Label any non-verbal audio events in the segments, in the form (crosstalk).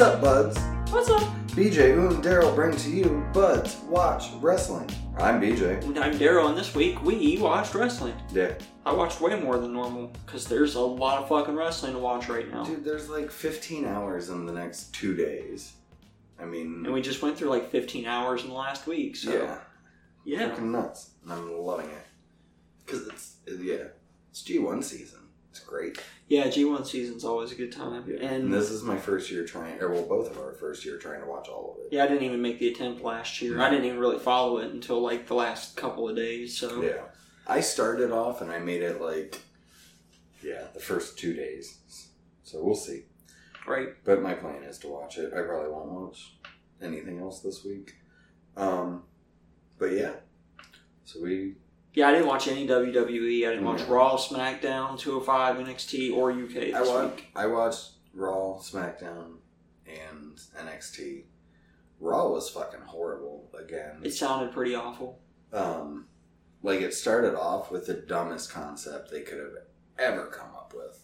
What's up, buds? What's up? BJ, Lou, and Daryl bring to you Buds Watch Wrestling. I'm BJ. And I'm Daryl, and this week we watched wrestling. Yeah. I watched way more than normal because there's a lot of fucking wrestling to watch right now. Dude, there's like 15 hours in the next two days. I mean, And we just went through like 15 hours in the last week, so yeah. yeah. Fucking nuts. And I'm loving it. Because it's, yeah, it's G1 season. It's great. Yeah, G1 season's always a good time. And, And this is my first year trying, or well, both of our first year trying to watch all of it. yeah, I didn't even make the attempt last year. I didn't even really follow it until like the last couple of days. So Yeah. I started off and I made it like, yeah, the first two days. So we'll see. right. But my plan is to watch it. I probably won't watch anything else this week. Um, but yeah. So we, Yeah, I didn't watch any WWE. I didn't watch. Raw, SmackDown, 205, NXT, or UK this I, wa- week. I watched Raw, SmackDown, and NXT. Raw was fucking horrible again. It sounded pretty awful. um, like it started off with the dumbest concept they could have ever come up with,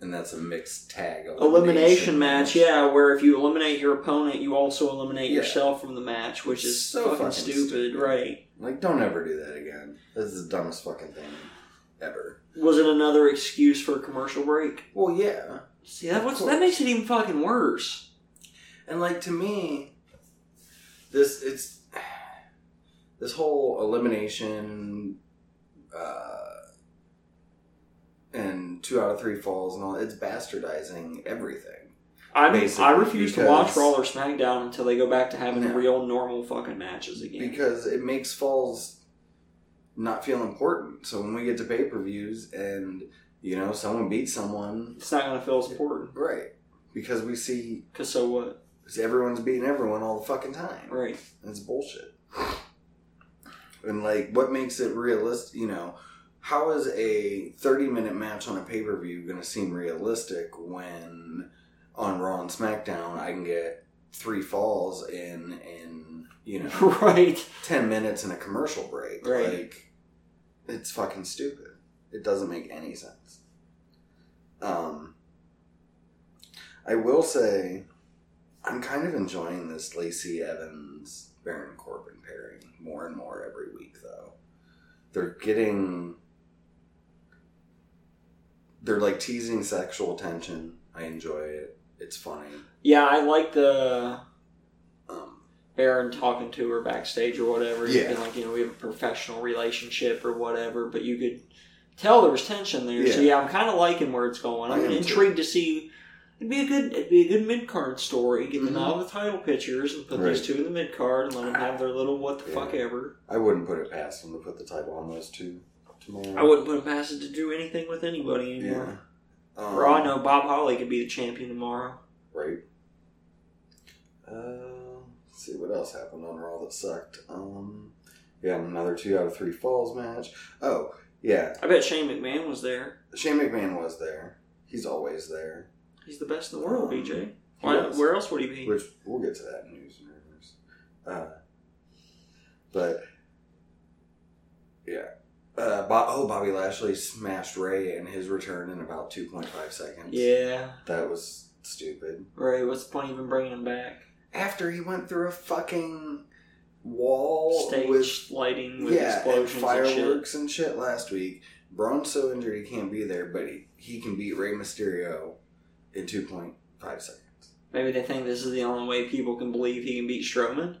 and that's a mixed tag elimination match, yeah, where if you eliminate your opponent, you also eliminate Yeah. yourself from the match, which is So fucking, fucking stupid, stupid. right? Like, don't ever do that again. This is the dumbest fucking thing ever. Was it another excuse for a commercial break? Well, yeah, See, that that makes it even fucking worse. and like to me, this it's (sighs) this whole elimination. Uh, and two out of three falls and all it's bastardizing everything I mean, I refuse to because- watch Raw or SmackDown until they go back to having No. real normal fucking matches again. because it makes falls not feel important. So when we get to pay per views and you know someone beats someone, it's not gonna feel as important. right? Because we see Cause so what? everyone's beating everyone all the fucking time. Right. And it's bullshit. And like, what makes it realistic? You know, how is a thirty minute match on a pay per view going to seem realistic when on Raw and SmackDown I can get three falls in in you know (laughs) right. 10 minutes in a commercial break. Right. Like, it's fucking stupid. It doesn't make any sense. Um, I will say, I'm kind of enjoying this Lacey Evans Baron Corbin pairing more and more every week, though. They're getting. They're like teasing sexual tension. I enjoy it. It's funny. Yeah, I like the Um, Aaron talking to her backstage or whatever. Yeah. And like, you know, we have a professional relationship or whatever, but you could tell there was tension there. So Yeah. yeah, I'm kind of liking where it's going. I'm am too. intrigued to see. It'd be a good, it'd be a good mid card story. Get them Mhm. out of the title pictures and put Right. these two in the mid card and let them have their little what the Yeah. fuck ever. I wouldn't put it past them to put the title on those two tomorrow. I wouldn't put it past it to do anything with anybody anymore. Yeah. Um, For all I know, Bob Holly could be the champion tomorrow. Right. Uh, let's see what else happened on Raw that sucked. Um, yeah, another two out of three falls match. Oh, yeah. I bet Shane McMahon was there. Shane McMahon was there. He's always there. He's the best in the world, Um, BJ. Why, where else would he be? Which we'll get to that in news and rumors. Uh, but yeah. Uh, Bo- oh, Bobby Lashley smashed Rey in his return in about 2.5 seconds. Yeah, That was stupid. Rey, What's the point of even bringing him back? After he went through a fucking wall Stage with lighting with yeah, explosions and, fireworks and shit. last week. Braun's so injured he can't be there, but he, he can beat Rey Mysterio in 2.5 seconds. Maybe they think this is the only way people can believe he can beat Strowman,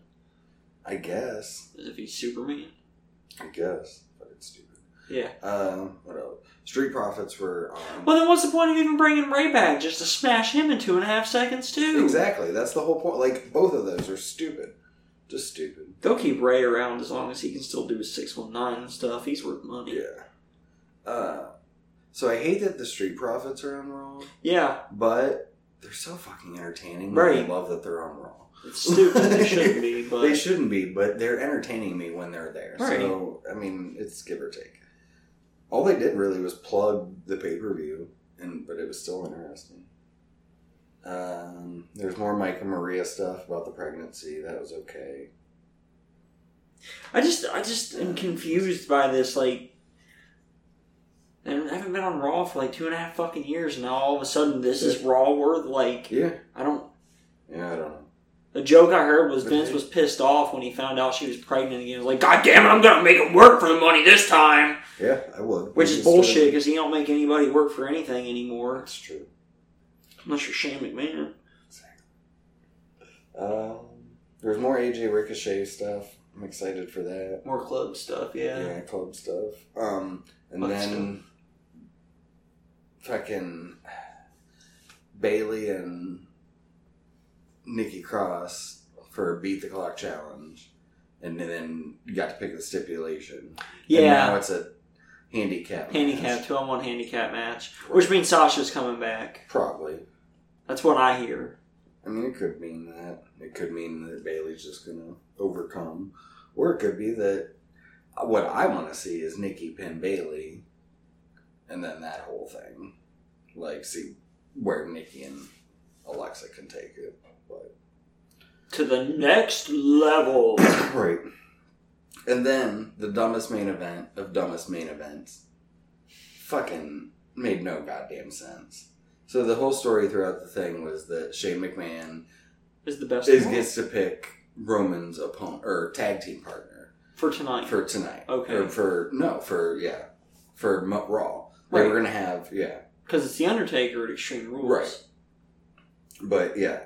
I guess. as if he's Superman. I guess. But it's stupid. Yeah. Um, what else? Street Profits were on. Well, then what's the point of even bringing Rey back just to smash him in two and a half seconds too? Exactly. That's the whole point. Like, both of those are stupid. Just stupid. They'll keep Rey around as long as he can still do his six one nine and stuff. He's worth money. Yeah. Uh, so I hate that the Street Profits are on Raw, Yeah, but they're so fucking entertaining. Right. I love that they're on Raw. it's stupid. they (laughs) shouldn't be, but They shouldn't be, but they're entertaining me when they're there. Right. So I mean, it's give or take. All they did really was plug the pay per view, and but it was still interesting. Um, there's more Mike and Maria stuff about the pregnancy. That was okay. I just, I just am confused by this. Like, I haven't been on Raw for like two and a half fucking years, and now all of a sudden this is Raw worth. Like, Yeah. I don't. Yeah, I don't know. The joke I heard was Vince was pissed off when he found out she was pregnant again. He was like, God damn it, I'm gonna make him work for the money this time. Yeah, I would. Which is bullshit because he don't make anybody work for anything anymore. That's true. Unless you're Shane McMahon. Um, there's more AJ Ricochet stuff. I'm excited for that. More club stuff, Yeah, yeah. club stuff. Um, and then fucking Bayley and Nikki Cross for a beat the clock challenge, and then you got to pick the stipulation. And Yeah. now it's a handicap. handicap, match. two on one handicap match. Which means Sasha's coming back. Probably. That's what I hear. I mean, it could mean that. It could mean that Bayley's just going to overcome. Or it could be that what I want to see is Nikki pin Bayley and then that whole thing. Like, see where Nikki and Alexa can take it. To the next level. (coughs) right. And then the dumbest main event of dumbest main events fucking made no goddamn sense. So the whole story throughout the thing was that Shane McMahon is the best is one gets to pick Roman's opponent or tag team partner for tonight. for tonight. Okay. Or for no, for yeah, for Raw. They Right. were gonna have yeah, Because it's The Undertaker at Extreme Rules. Right. but yeah,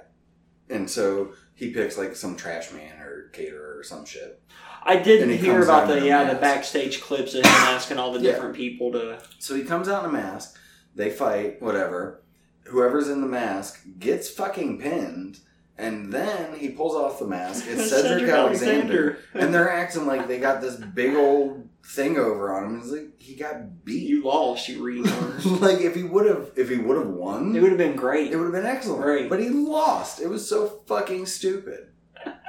and so he picks like some trash man or caterer or some shit. I did he hear about the yeah the backstage clips of him asking all the Yeah. different people to So he comes out in a mask. They fight, whatever. Whoever's in the mask gets fucking pinned, and then he pulls off the mask. It's (laughs) Cedric, Alexander. and they're (laughs) acting like they got this big old thing over on him. He's like he got beat. you lost, you retard. (laughs) like if he would have, if he would have won, it would have been great. it would have been excellent. Right. But he lost. It was so fucking stupid.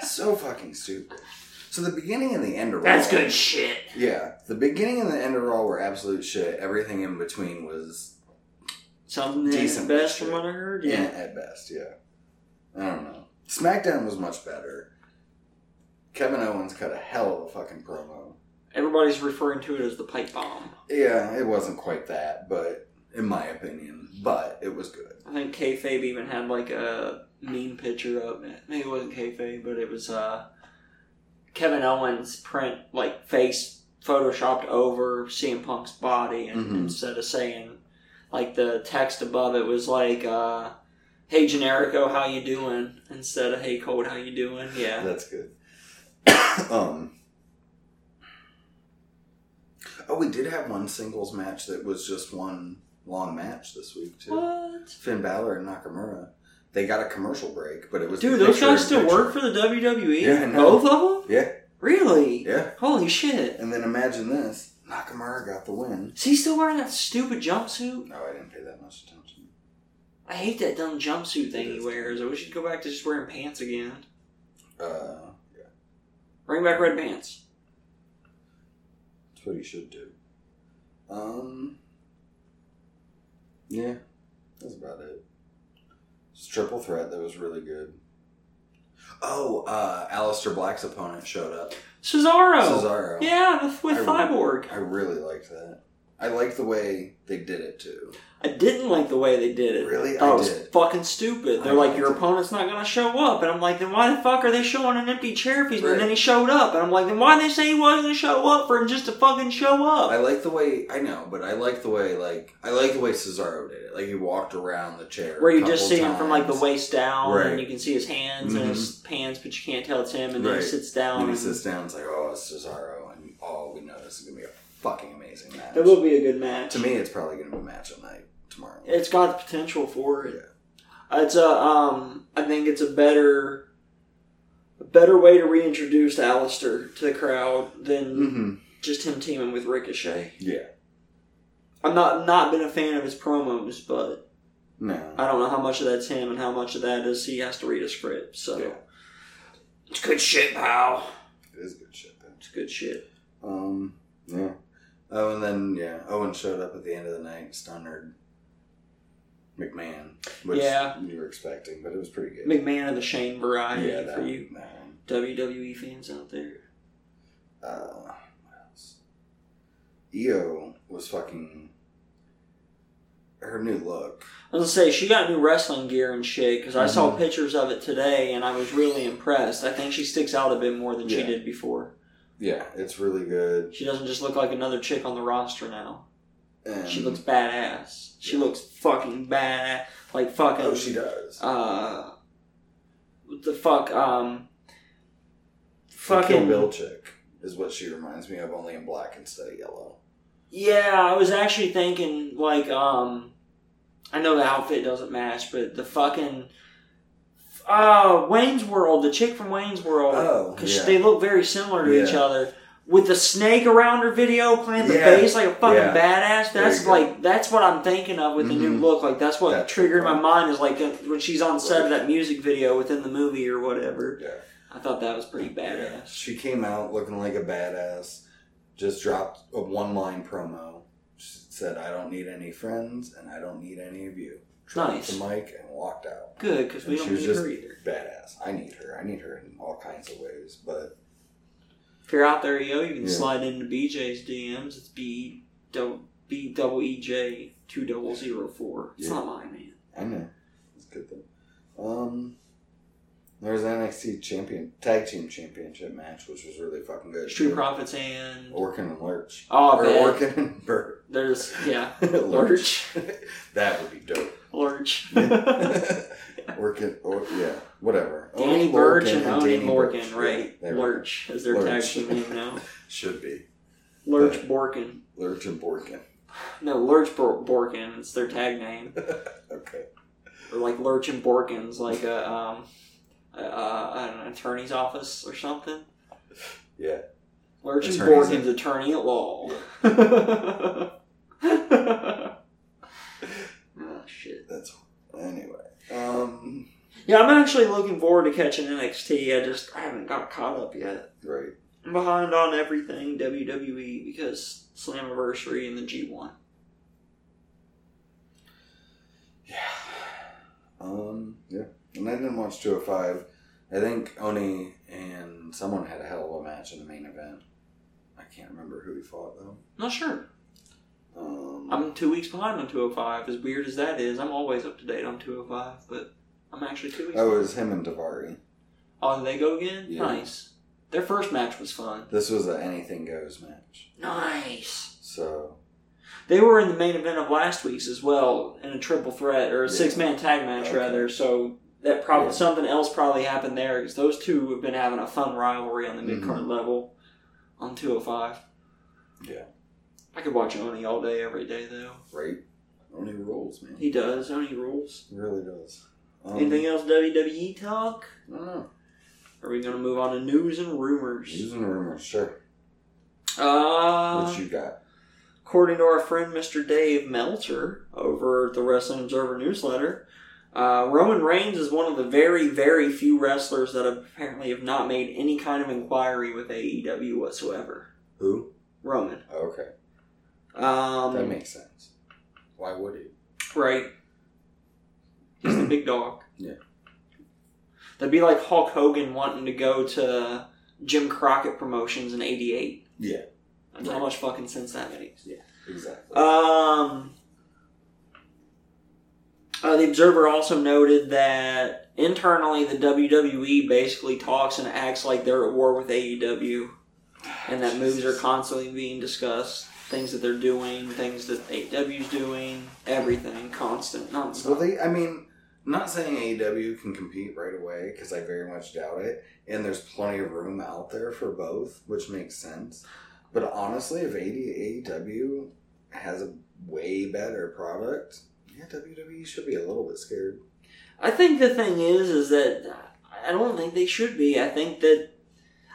so fucking stupid. So the beginning and the end of That's Raw- good shit. Yeah, the beginning and the end of Raw were absolute shit. Everything in between was Something that's Decent best shit. from what I heard. yeah, Yeah. at best. Yeah, I don't know. SmackDown was much better. Kevin Owens cut a hell of a fucking promo. Everybody's referring to it as the pipe bomb. Yeah, it wasn't quite that, but in my opinion, but it was good. I think kayfabe even had like a meme picture of it. Maybe it wasn't kayfabe, but it was uh, Kevin Owens print like face photoshopped over CM Punk's body, and Mhm. instead of saying like the text above it was like, uh, "Hey Generico, how you doing?" instead of "Hey Colt, how you doing?" Yeah, That's good. (coughs) um. Oh, we did have one singles match that was just one long match this week too. what? Finn Balor and Nakamura. They got a commercial break, but it was Dude, those guys still picture. work for the WWE. Yeah. Both of them. Yeah, Really? yeah. Holy shit! And then imagine this: Nakamura got the win. Is he still wearing that stupid jumpsuit? No, I didn't pay that much attention. I hate that dumb jumpsuit thing he wears. I wish he'd go back to just wearing pants again. Uh, Bring back red pants. that's what he should do. Um, yeah, that's about it. It's triple threat that was really good. Oh, uh, Aleister Black's opponent showed up. Cesaro. Cesaro. Yeah, with, with I- Cyborg. I really liked that. I like the way they did it too. I didn't like the way they did it. Really? Thought I was did. fucking stupid. They're I like, your opponent's not gonna show up, and I'm like, then why the fuck are they showing an empty chair if he's? Right. And then he showed up, and I'm like, then why did they say he wasn't gonna show up for him just to fucking show up? I like the way I know, but I like the way like I like the way Cesaro did it. Like he walked around the chair, Where you just see him from like the waist down, Right. and you can see his hands and his mm-hmm. pants, but you can't tell it's him. And then Right. he sits down. And he sits down, it's like, oh, it's Cesaro, and oh, we know this is gonna be a fucking amazing match. It will be a good match. To me, it's probably gonna be a match of night tomorrow. It's got the potential for it. Yeah. It's a um I think it's a better a better way to reintroduce Aleister to the crowd than Mm-hmm. just him teaming with Ricochet. Yeah. I'm not not been a fan of his promos, but No. I don't know how much of that's him and how much of that is he has to read a script. So Yeah. it's good shit, pal. It is good shit though. It's good shit. Um. Yeah. Oh, and then yeah, Owen showed up at the end of the night, stunnered McMahon, which Yeah. you were expecting, but it was pretty good. McMahon of the Shane variety yeah, for you that one. WWE fans out there. uh, what else? Io was fucking her new look. I was gonna say she got new wrestling gear and shit because I saw Mhm. pictures of it today and I was really impressed. I think she sticks out a bit more than she did before. Yeah, it's really good. She doesn't just look like another chick on the roster now. And She looks badass. She Yeah. looks fucking badass. Like fucking. Oh, she does. Uh, what the fuck? Um, fucking. Kill Bill chick is what she reminds me of, only in black instead of yellow. Yeah, I was actually thinking like um, I know the outfit doesn't match, but the fucking. Uh, Wayne's World, the chick from Wayne's World. Oh, because yeah. they look very similar to each other. With the snake around her video playing the Yeah. bass like a fucking Yeah. badass. That's like that's what I'm thinking of with the new Mhm. look. Like that's what That's triggered my mind is like when she's on set of that music video within the movie or whatever. Yeah. I thought that was pretty badass. She came out looking like a badass, just dropped a one line promo. She said, I don't need any friends and I don't need any of you. Nice. the mic and walked out. Good because we don't she was need just her either. badass. I need her. I need her in all kinds of ways. But If you're out there, yo, you can Yeah. slide into BJ's DMs. It's B double B double E J two double zero four. It's Yeah. not mine, man. I know. It's good though. Um there's an NXT champion tag team championship match, which was really fucking good. Street Profits and Orkin and Lurch. oh, or man. Orkin and Burt. There's yeah, (laughs) Lurch. Lurch, (laughs) that would be dope. Lurch. (laughs) (laughs) Orkin, or yeah, whatever. Danny Oney Lorcan and Oney Danny Borkin, Burch. right? Yeah, there we go. Lurch is their tag Lurch. team name now. (laughs) Should be Lurch But- Borkin. Lurch and Borkin. No, Lurch Bor- Borkin. It's their tag name. okay. Or like Lurch and Borkins, like a um, a, a, an attorney's office or something. Yeah. Lurch and Attorneys Borkins, attorney at law. oh shit. That's anyway. Um. Yeah, I'm actually looking forward to catching NXT. I just I haven't got caught up yet. Right. I'm behind on everything WWE because Slammiversary and the G1. Yeah. Um. Yeah. And I didn't watch 205. I think Oney and someone had a hell of a match in the main event. I can't remember who he fought though. Not sure. Um. I'm two weeks behind on 205. As weird as that is, I'm always up to date on 205, but I'm actually two weeks. Oh, it was him and Daivari. Oh, did they go again? Yeah. Nice. Their first match was fun. This was an anything goes match. Nice. So They were in the main event of last week's as well in a triple threat or a Yeah. six man tag match Okay. rather. So that probably Yeah. something else probably happened there because those two have been having a fun rivalry on the mid card level on 205. Mm-hmm. Yeah. I could watch Oney all day, every day though. right. Only rules, man. He does. Oney rules. He really does. Um, Anything else WWE talk? I don't know. Are we going to move on to news and rumors? News and rumors, sure. Uh, what you got? according to our friend Mr. Dave Meltzer over at the Wrestling Observer newsletter, uh, Roman Reigns is one of the very, very few wrestlers that apparently have not made any kind of inquiry with AEW whatsoever. Who? Roman. Okay. Um, that makes sense. Why would he? right. He's the big dog. Yeah. That'd be like Hulk Hogan wanting to go to Jim Crockett Promotions in '88. Yeah. That's how Right. much fucking sense that makes. Yeah, exactly. Um, uh, the Observer also noted that internally the WWE basically talks and acts like they're at war with AEW, and that moves are constantly being discussed. Things that they're doing, things that AEW's doing, everything, constant, nonstop. well, they. I mean, not saying AEW can compete right away because I very much doubt it, and there's plenty of room out there for both, which makes sense. But honestly, if AEW has a way better product, yeah, WWE should be a little bit scared. I think the thing is, is that I don't think they should be. I think that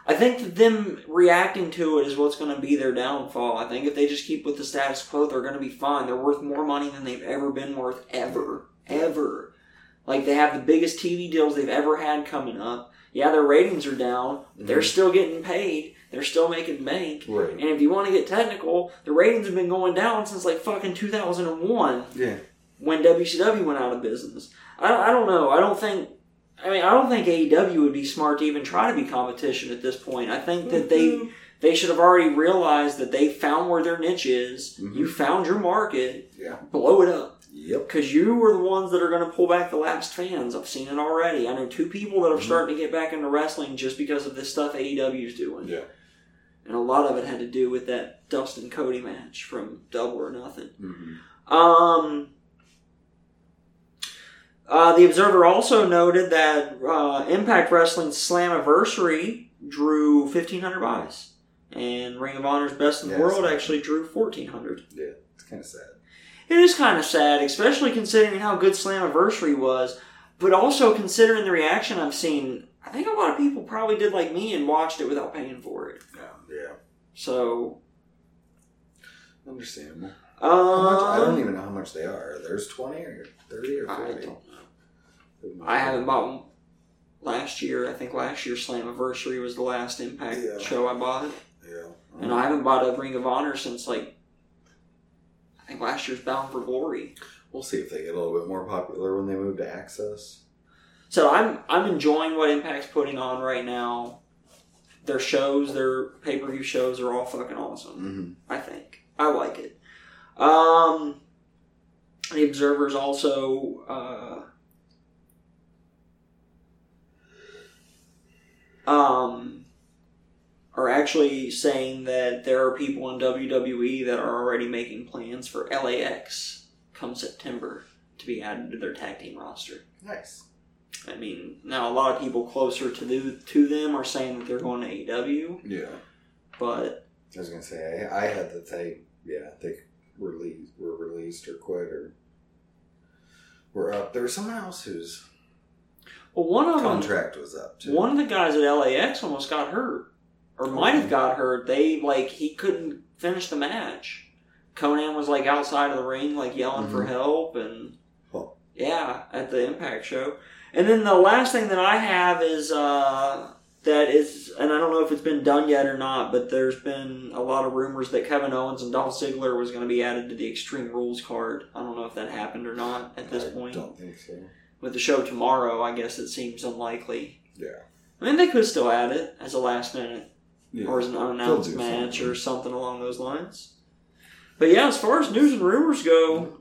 I think that them reacting to it is what's going to be their downfall. I think if they just keep with the status quo, they're going to be fine. They're worth more money than they've ever been worth, ever, ever. Like they have the biggest TV deals they've ever had coming up. Yeah, their ratings are down. But they're Mhm. still getting paid. They're still making bank. Right. And if you want to get technical, the ratings have been going down since like fucking 2001 Yeah. when WCW went out of business. I, I don't know. I don't think. I mean, I don't think AEW would be smart to even try to be competition at this point. I think that they They should have already realized that they found where their niche is. Mhm. You found your market. Yeah. Blow it up. Yep. Because you are the ones that are going to pull back the lapsed fans. I've seen it already. I know two people that are Mhm. starting to get back into wrestling just because of this stuff AEW is doing. Yeah. And a lot of it had to do with that Dustin Cody match from Double or Nothing. hmm Um, uh, the Observer also noted that uh, Impact Wrestling's Slammiversary drew 1,500 buys. And Ring of Honor's Best in the Yeah, World actually drew 1,400. Yeah. It's kind of sad. It is kind of sad, especially considering how good Slammiversary was, but also considering the reaction I've seen. I think a lot of people probably did like me and watched it without paying for it. Yeah. Yeah. So, Understandable. um, much, I don't even know how much they are. There's twenty or thirty or forty. I haven't bought one last year. I think last year's Slammiversary was the last Impact Yeah. show I bought, Yeah. and I haven't bought a Ring of Honor since like I think last year's Bound for Glory. We'll see if they get a little bit more popular when they move to Access. So I'm I'm enjoying what Impact's putting on right now. Their shows, their pay per view shows, are all fucking awesome. Mm-hmm. I think I like it. Um, the Observer's also uh, um are actually saying that there are people in WWE that are already making plans for LAX come September to be added to their tag team roster. Nice. I mean, now a lot of people closer to the, to them are saying that they're going to AEW, Yeah. but I was gonna say I, I had that they yeah they released were released or quit or were up. There was someone else whose well, one of them, contract was up too. one of the guys at LAX almost got hurt, or might have got hurt. They like he couldn't finish the match. Konnan was like outside of the ring, like yelling for Mhm. help, and yeah, at the Impact show. And then the last thing that I have is uh, that is, and I don't know if it's been done yet or not, but there's been a lot of rumors that Kevin Owens and Dolph Ziggler was going to be added to the Extreme Rules card. I don't know if that happened or not at this I point. don't think so. With the show tomorrow, I guess it seems unlikely. Yeah. I mean, they could still add it as a last minute Yeah. or as an unannounced match something. or something along those lines. But yeah, as far as news and rumors go,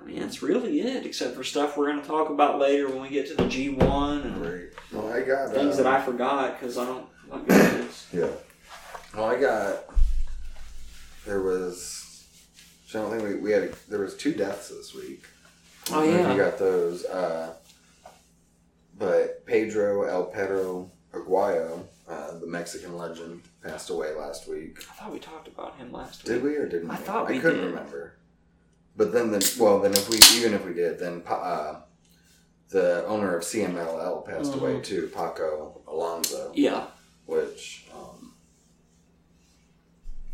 I mean that's really it, except for stuff we're going to talk about later when we get to the G one and Great. Well, I got things uh, that I forgot because I don't. I'm not good at this. Yeah. Well, I got. There was. I don't think we, we had. There was two deaths this week. Oh, I don't know if yeah. You got those. Uh, but Pedro El Perro Aguayo, uh, the Mexican legend, passed away last week. I thought we talked about him last Did week. Did we or didn't we? I thought we I couldn't did. remember. But then the well then if we even if we did then uh, the owner of CMLL passed away Mhm. too Paco Alonso Yeah. which um,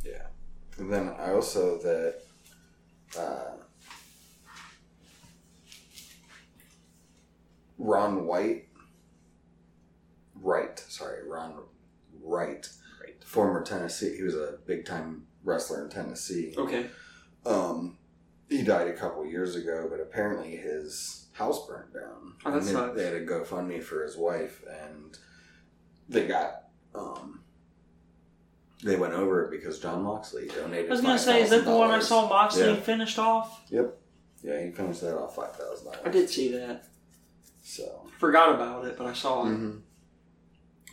yeah and then I also that uh, Ron White Wright sorry Ron Wright Right. former Tennessee he was a big time wrestler in Tennessee Okay. um, he died a couple years ago, but apparently his house burned down. Oh, that sucks. they had a GoFundMe for his wife, and they got um, they went over it because Jon Moxley donated. I was gonna say, is that the one I saw Moxley Yeah. finished off? Yep. Yeah, he finished that off five thousand dollars. I did see that. So. Forgot about it, but I saw it. hmm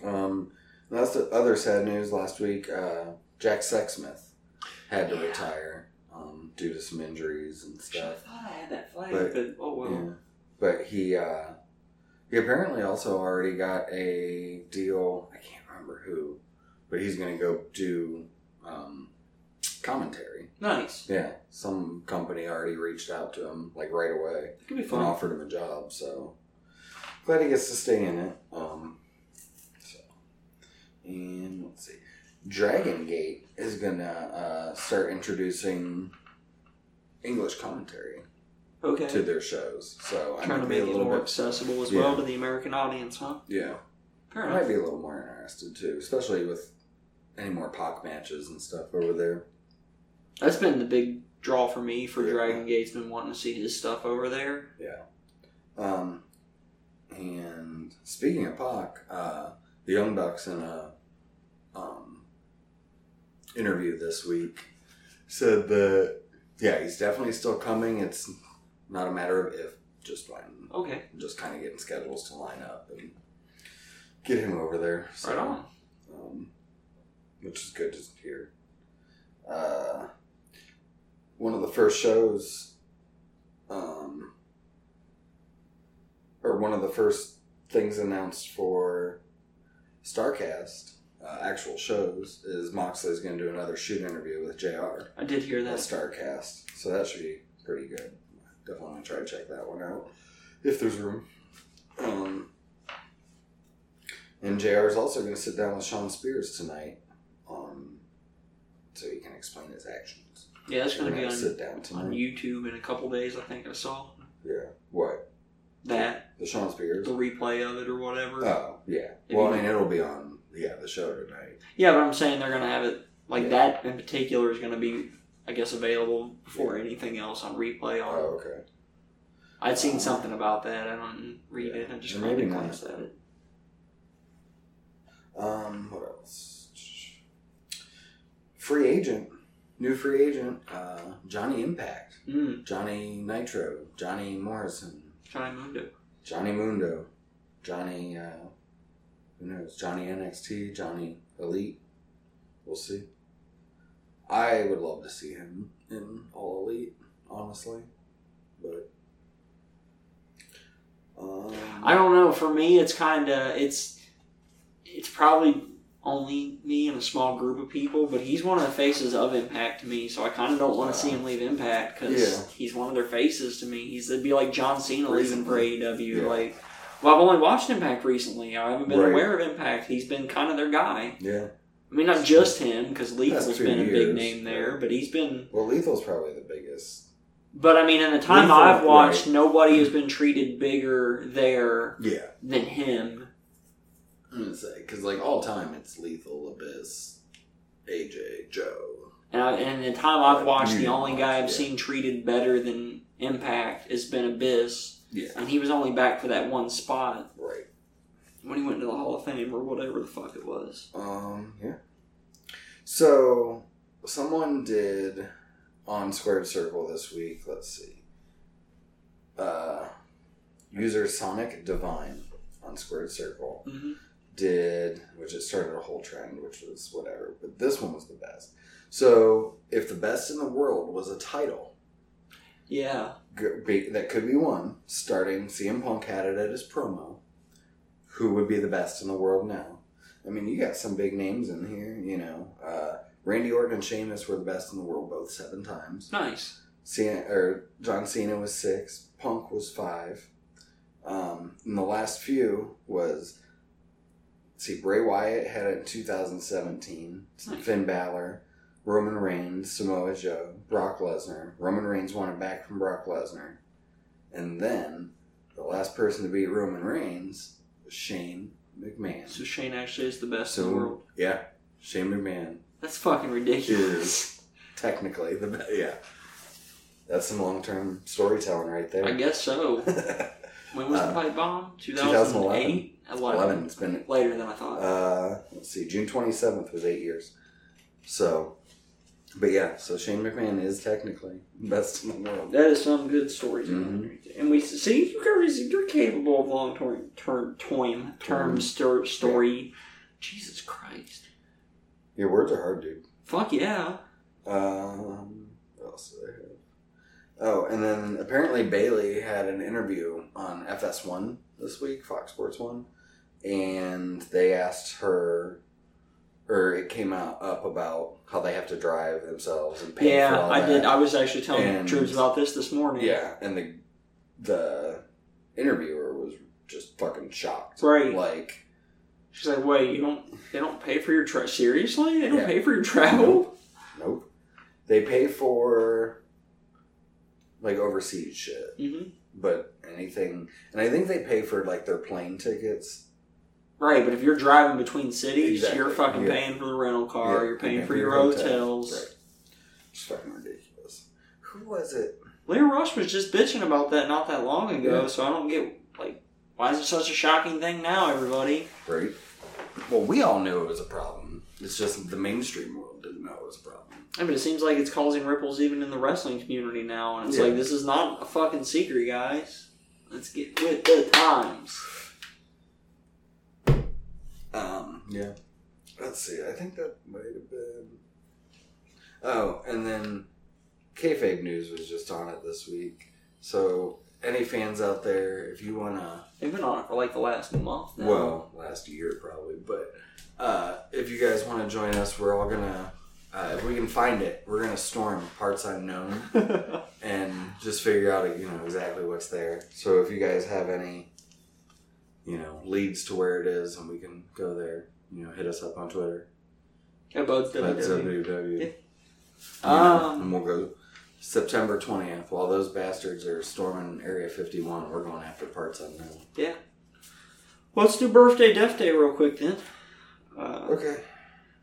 Um, that's the other sad news last week. Uh, Jack Sexsmith had to Yeah. retire um, due to some injuries and I stuff. thought I had that flag, But- but, oh well. Yeah. But he uh, he apparently also already got a deal. I can't remember who, but he's going to go do um, commentary. Nice. Yeah, some company already reached out to him like right away It could be and fun. offered him a job. So glad he gets to stay in it. Um, so and let's see, Dragon Gate is gonna uh, start introducing English commentary Okay. to their shows. So I Trying to make a it little more bit accessible as Yeah. well to the American audience, huh? yeah. Fair I enough. might be a little more interested too, especially with any more Pac matches and stuff over there. That's been the big draw for me for Yeah. Dragon Gate's been wanting to see his stuff over there. Yeah. Um, and speaking of Pac, uh, the Young Bucks in a um, interview this week said that yeah, he's definitely still coming. It's not a matter of if, just when. Okay, Just kind of getting schedules to line up and get him over there. So, right on. Um, which is good to hear. Uh, one of the first shows, um, or one of the first things announced for Starcast, uh, actual shows, is Moxley's going to do another shoot interview with JR I did hear at that. Starcast. So that should be pretty good. Definitely try to check that one out if there's room. Um, and JR is also going to sit down with Shawn Spears tonight, um, so he can explain his actions. Yeah, that's going to be on, sit down tonight. on YouTube in a couple days. I think I saw yeah. What? that The Shawn Spears? the replay of it or whatever. Oh, yeah. If Well, I mean, it'll be on yeah the show tonight. Yeah, but I'm saying they're going to have it like Yeah. that in particular is going to be, I guess, available before anything else on replay. On Oh, okay. I'd seen something about that. I don't read it. I just Or kind maybe of not. glanced at it. Um, what else? Free agent, new free agent, uh, Johnny Impact, Mm, Johnny Nitro, Johnny Morrison, Johnny Mundo. Johnny Mundo, Johnny, uh, who knows, Johnny NXT, Johnny Elite. We'll see. I would love to see him in All Elite, honestly, but. Um, I don't know. For me, it's kind of it's it's probably only me and a small group of people, but he's one of the faces of Impact to me. So I kind of don't want to see him leave Impact because Yeah. he's one of their faces to me. He's it'd be like John Cena leaving for AEW. Yeah. Like, well, I've only watched Impact recently. I haven't been Right. aware of Impact. He's been kind of their guy. yeah. I mean, not just him because Lethal's been a big name there, but he's been. Well, Lethal's probably the biggest. But I mean, in the time Lethal, I've watched, right. nobody has been treated bigger there Yeah. than him. I'm gonna say because like all time it's Lethal, Abyss, AJ, Joe. And, I, and in the time I've watched, the only watch, guy I've yeah. seen treated better than Impact has been Abyss, Yeah. and he was only back for that one spot Right. when he went to the Hall of Fame or whatever the fuck it was. Um. Yeah. So someone did on Squared Circle this week. Let's see. Uh, user Sonic Divine on Squared Circle Mm-hmm. Did, which it started a whole trend, which was whatever. But this one was the best. So if the best in the world was a title. Yeah, be, that could be one. Starting CM Punk had it at his promo. Who would be the best in the world now? I mean, you got some big names in here. You know, uh, Randy Orton and Sheamus were the best in the world both seven times. nice. Cena, or John Cena was six. Punk was five. Um, and the last few was see Bray Wyatt had it in 2017. Nice. Finn Balor, Roman Reigns, Samoa Joe, Brock Lesnar. Roman Reigns won it back from Brock Lesnar, and then the last person to beat Roman Reigns was Shane McMahon. So Shane actually is the best So in the world. yeah, Shane McMahon That's fucking ridiculous. is technically the best. Yeah, that's some long term storytelling right there. I guess so. (laughs) When was the Uh, pipe bomb? 2011. 2008? 11. Eleven. It's been Later than I thought. uh, let's see, June twenty seventh was eight years. So, but yeah, so Shane McMahon is technically best in the world. That is some good storytelling. Mhm. And we see you guys, you're capable of long term term term term sto- story. Jesus Christ! Your words are hard, dude. Fuck yeah! Um, what else did I have? Oh, and then apparently Bayley had an interview on FS1 this week, Fox Sports One, and they asked her, or it came out up about how they have to drive themselves and pay for Yeah, all I that. did. I was actually telling And- Troops about this this morning. Yeah, and the the interviewer was just fucking shocked. Right. Like, She's like, "Wait, you don't? They don't pay for your tra- seriously? They don't Yeah. pay for your travel? nope. They pay for like overseas shit. hmm but anything and i think they pay for like their plane tickets. Right, but if you're driving between cities, Exactly, you're fucking yeah. paying for the rental car. Yeah, you're paying for your hotels. right. It's fucking ridiculous. Who was it? Lio Rush was just bitching about that not that long ago, so I don't get like why is it such a shocking thing now, everybody? right. Well we all knew it was a problem. It's just the mainstream world didn't know it was what's the problem? I mean, it seems like it's causing ripples even in the wrestling community now, and it's Yeah. like this is not a fucking secret, guys. Let's get with the times. Um, yeah. Let's see. I think that might have been. Oh, and then kayfabe news was just on it this week. So, any fans out there, if you wanna, They've been on it for like the last month now. well, last year probably, but uh, if you guys want to join us, we're all gonna. Uh, if we can find it, we're gonna storm parts unknown (laughs) and just figure out, you know, exactly what's there. So if you guys have any, you know, leads to where it is, and we can go there, you know, hit us up on Twitter. yeah, both That's WWE. WW. Yeah. and Um, we'll go September 20th. While those bastards are storming Area 51, we're going after parts unknown. Yeah. Let's do birthday, death day real quick then. Uh, Okay.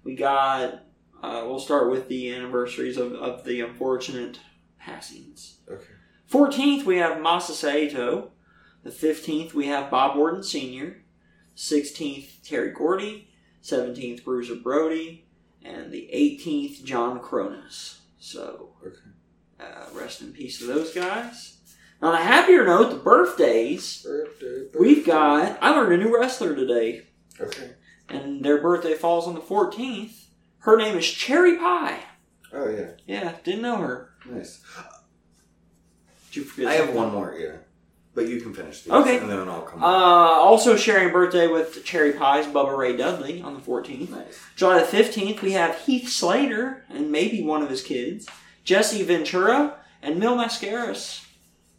we got. Uh, we'll start with the anniversaries of, of the unfortunate passings. Okay. 14th, we have Masa Saito. The 15th, we have Bob Orton Sr. 16th, Terry Gordy. 17th, Bruiser Brody. And the 18th, John Kronus. So, Okay. uh, rest in peace to those guys. On a happier note, the birthdays. Birthday, We've got. I learned a new wrestler today, Okay. and their birthday falls on the 14th. Her name is Cherry Pie. Oh, yeah. Yeah, didn't know her. Nice. Did you forget I have one more, yeah. But you can finish these. Okay. And then I'll come Uh, also sharing a birthday with Cherry Pie's Bubba Ray Dudley on the 14th. Nice. July the 15th, we have Heath Slater and maybe one of his kids, Jesse Ventura, and Mil Mascaras.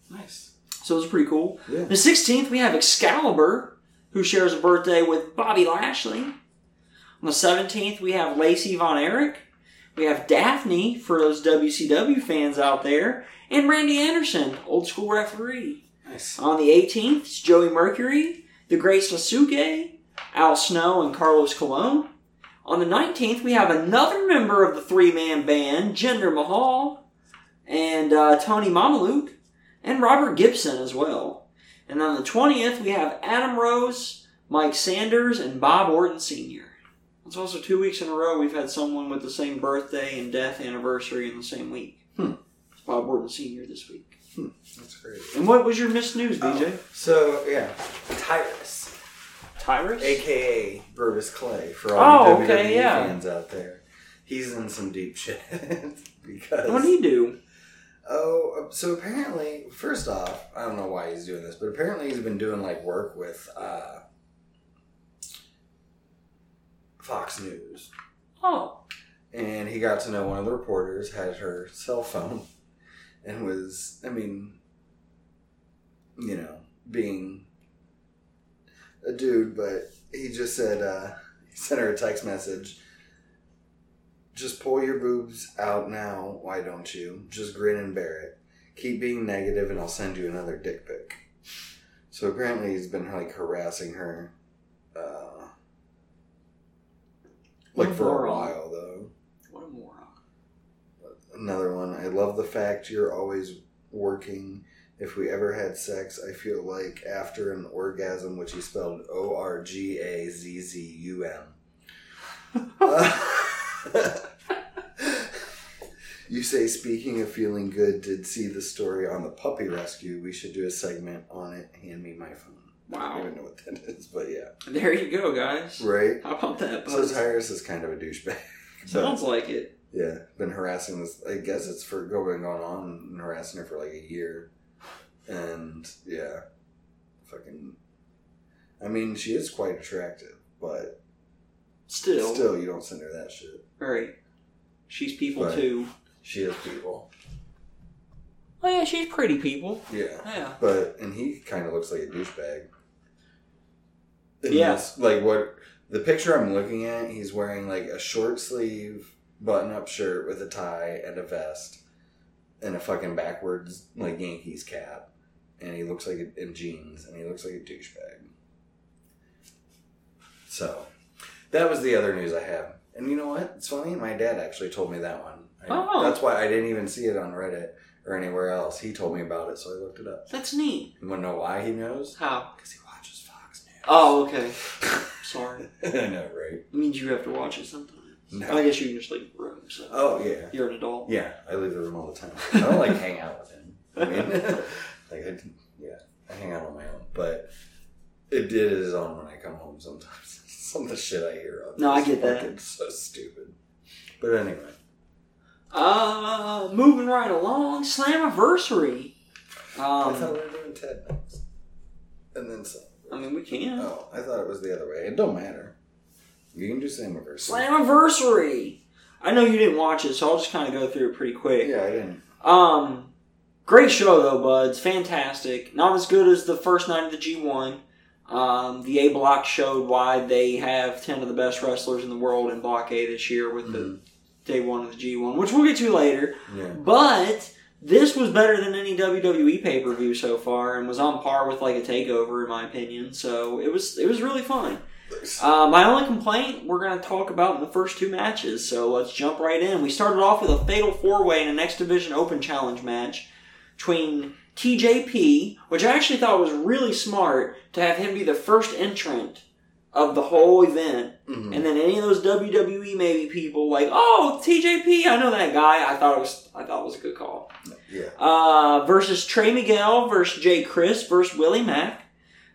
Nice. So it's pretty cool. Yeah. The 16th, we have Excalibur, who shares a birthday with Bobby Lashley. On the 17th, we have Lacey Von Erich. We have Daphne, for those WCW fans out there, and Randy Anderson, old school referee. Nice. On the 18th, it's Joey Mercury, the Great Sasuke, Al Snow, and Carlos Colon. On the 19th, we have another member of the three man band, Jinder Mahal, and uh, Tony Mamaluke, and Robert Gibson as well. And on the 20th, we have Adam Rose, Mike Sanders, and Bob Orton Sr. It's also two weeks in a row we've had someone with the same birthday and death anniversary in the same week. Hmm. It's Bob Orton Sr. this week. That's great. And what was your missed news, BJ? So, yeah. Tyrus. Tyrus? AKA Brodus Clay, for all Oh, you WWE okay, yeah. fans out there. He's in some deep (laughs) shit. because. What did he do? Oh, so apparently, first off, I don't know why he's doing this, but apparently he's been doing like work with uh, Fox News, Oh, and he got to know one of the reporters had her cell phone, and was, I mean, you know, being a dude, but he just said uh, (laughs) he sent her a text message. Just pull your boobs out now, why don't you? Just grin and bear it. Keep being negative and I'll send you another dick pic. So apparently he's been like harassing her uh like for a while though. what a moron. Another one. I love the fact you're always working. If we ever had sex, I feel like after an orgasm, which he spelled O R G A Z Z U M. (laughs) You say, speaking of feeling good, did see the story on the puppy rescue. We should do a segment on it. Hand me my phone. I don't even know what that is, but yeah. There you go, guys. Right? How about that, So buzz? Tyrus is kind of a douchebag. (laughs) Sounds like it. Yeah, been harassing this. I guess it's for going on and harassing her for like a year, and yeah, fucking. I mean, she is quite attractive, but Still. still, you don't send her that shit. Right. She's people Right. too. She is people. Oh yeah, she's pretty people. Yeah, Yeah. but and he kind of looks like a douchebag. Yeah. this- like what the picture I'm looking at, he's wearing like a short sleeve button up shirt with a tie and a vest, and a fucking backwards like Yankees cap, and he looks like a, in jeans, and he looks like a douchebag. So, that was the other news I have. And you know what? It's funny. My dad actually told me that one. I, Oh. That's why I didn't even see it on Reddit or anywhere else. He told me about it, so I looked it up. That's neat. You want to know why he knows? How? Because he watches Fox News. Oh, okay. Sorry. (laughs) I know, right? It means you have to watch it sometimes. No. I guess you can just leave the room. So Oh yeah, you're an adult. yeah. I leave the room all the time. (laughs) I don't like hang out with him. I mean, (laughs) like I, yeah, I hang out on my own, but it did his own when I come home. Sometimes some of the shit I hear of. No, I get that. fucking So stupid. But anyway, Uh, moving right along, Slammiversary. I Um, thought we were doing Ted next, and then some. I mean, we can. Oh, I thought it was the other way. It don't matter. You can do reverse. Slammiversary. I know you didn't watch it, so I'll just kind of go through it pretty quick. Yeah, I didn't. Um, great show though, buds. Fantastic. Not as good as the first night of the G1. Um, the A block showed why they have ten of the best wrestlers in the world in Block A this year with the Mhm. day one of the G1, which we'll get to later. Yeah. But this was better than any WWE pay per view so far, and was on par with like a takeover in my opinion. So it was it was really fun. Uh, my only complaint we're going to talk about in the first two matches, so let's jump right in. We started off with a fatal four way in a X Division Open Challenge match between TJP, which I actually thought was really smart to have him be the first entrant of the whole event, Mhm. and then any of those WWE maybe people like, oh TJP, I know that guy. I thought it was I thought it was a good call. Yeah. Uh, versus Trey Miguel versus Jay Crist versus Willie Mack.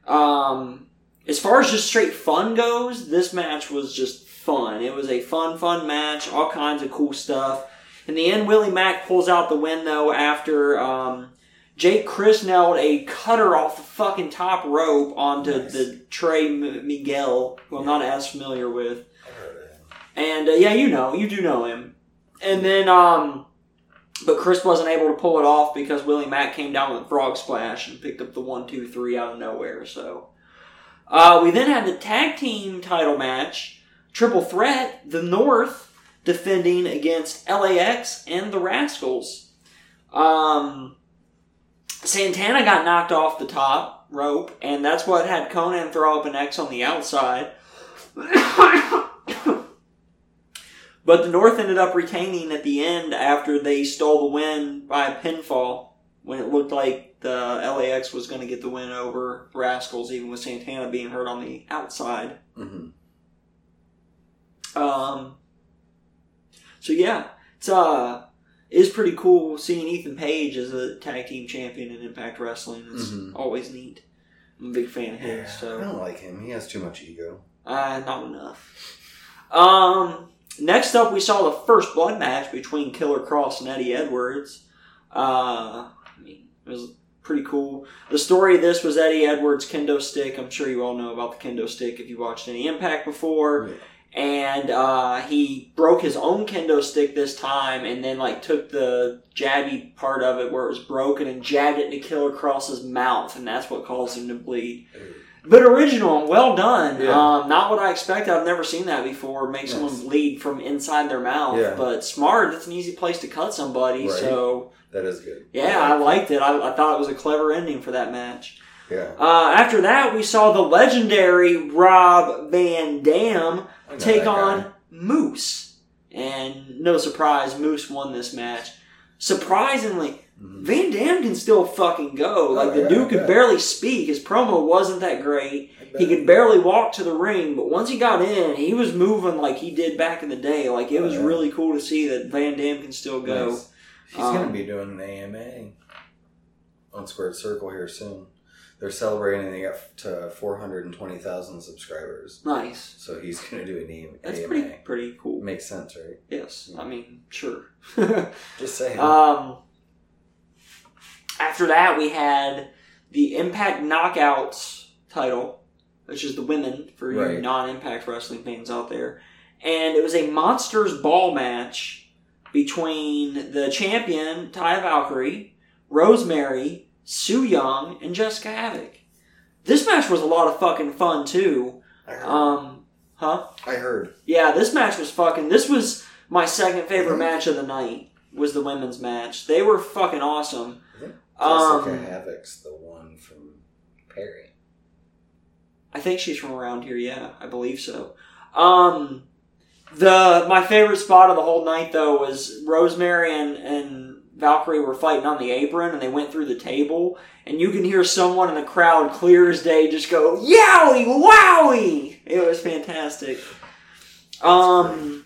Um, as far as just straight fun goes, this match was just fun. It was a fun, fun match. All kinds of cool stuff. In the end, Willie Mack pulls out the win though after um, Jake Crist nailed a cutter off the fucking top rope onto Nice. the Trey M- Miguel, who I'm not as familiar with. I heard of him. And uh, yeah, you know, you do know him. And then, um, but Crist wasn't able to pull it off because Willie Mack came down with a frog splash and picked up the one, two, three out of nowhere. So, uh, we then had the tag team title match, triple threat, the North defending against LAX and the Rascals. Um, Santana got knocked off the top rope, and that's what had Konnan throw up an X on the outside. (coughs) but the North ended up retaining at the end after they stole the win by a pinfall when it looked like the LAX was going to get the win over Rascals, even with Santana being hurt on the outside. Mhm. Um, so yeah, it's uh, is pretty cool seeing Ethan Page as a tag team champion in Impact Wrestling. It's Mhm. always neat. I'm a big fan of his. I So don't like him. He has too much ego. uh, not enough. Um, next up, we saw the first blood match between Killer Kross and Eddie Edwards. Uh, I mean, it was pretty cool. The story of this was Eddie Edwards' kendo stick. I'm sure you all know about the kendo stick if you watched any Impact before. Yeah. And uh, he broke his own kendo stick this time, and then like took the jabby part of it where it was broken and jabbed it into Killer Kross's mouth, and that's what caused him to bleed. But original, well done. Yeah. Um, not what I expected. I've never seen that before. Make someone bleed from inside their mouth. Yeah. But smart. It's an easy place to cut somebody. Right. So That is good. yeah, I liked it. I, I thought it was a clever ending for that match. Yeah. Uh, after that, we saw the legendary Rob Van Dam take on guy. Moose. And no surprise, Moose won this match. Surprisingly, Mhm. Van Dam can still fucking go. Like, the yeah, dude could yeah. barely speak. His promo wasn't that great. He could barely walk to the ring, but once he got in, he was moving like he did back in the day. Like, it Oh, was yeah. really cool to see that Van Dam can still go. Nice. He's Um, gonna be doing an AMA on Squared Circle here soon. They're celebrating. They got to four hundred and twenty thousand subscribers, Nice. so he's gonna do a name. That's pretty pretty cool. Makes sense, right? Yes. I mean, sure. (laughs) Just saying. Um, after that, we had the Impact Knockouts title, which is the women for you Right. non-Impact wrestling fans out there, and it was a Monsters Ball match between the champion Taya Valkyrie, Rosemary, Su Yung, and Jessicka Havok. This match was a lot of fucking fun too. I heard. Um, huh? I heard. Yeah, this match was fucking. This was my second favorite match of the night. Was the women's match? They were fucking awesome. Think Um, Jessicka Havok's the one from Perry. I think she's from around here. Yeah, I believe so. Um, the my favorite spot of the whole night though was Rosemary and and Valkyrie were fighting on the apron, and they went through the table, and you can hear someone in the crowd clear as day just go "Yowie, wowie!" It was fantastic. Um,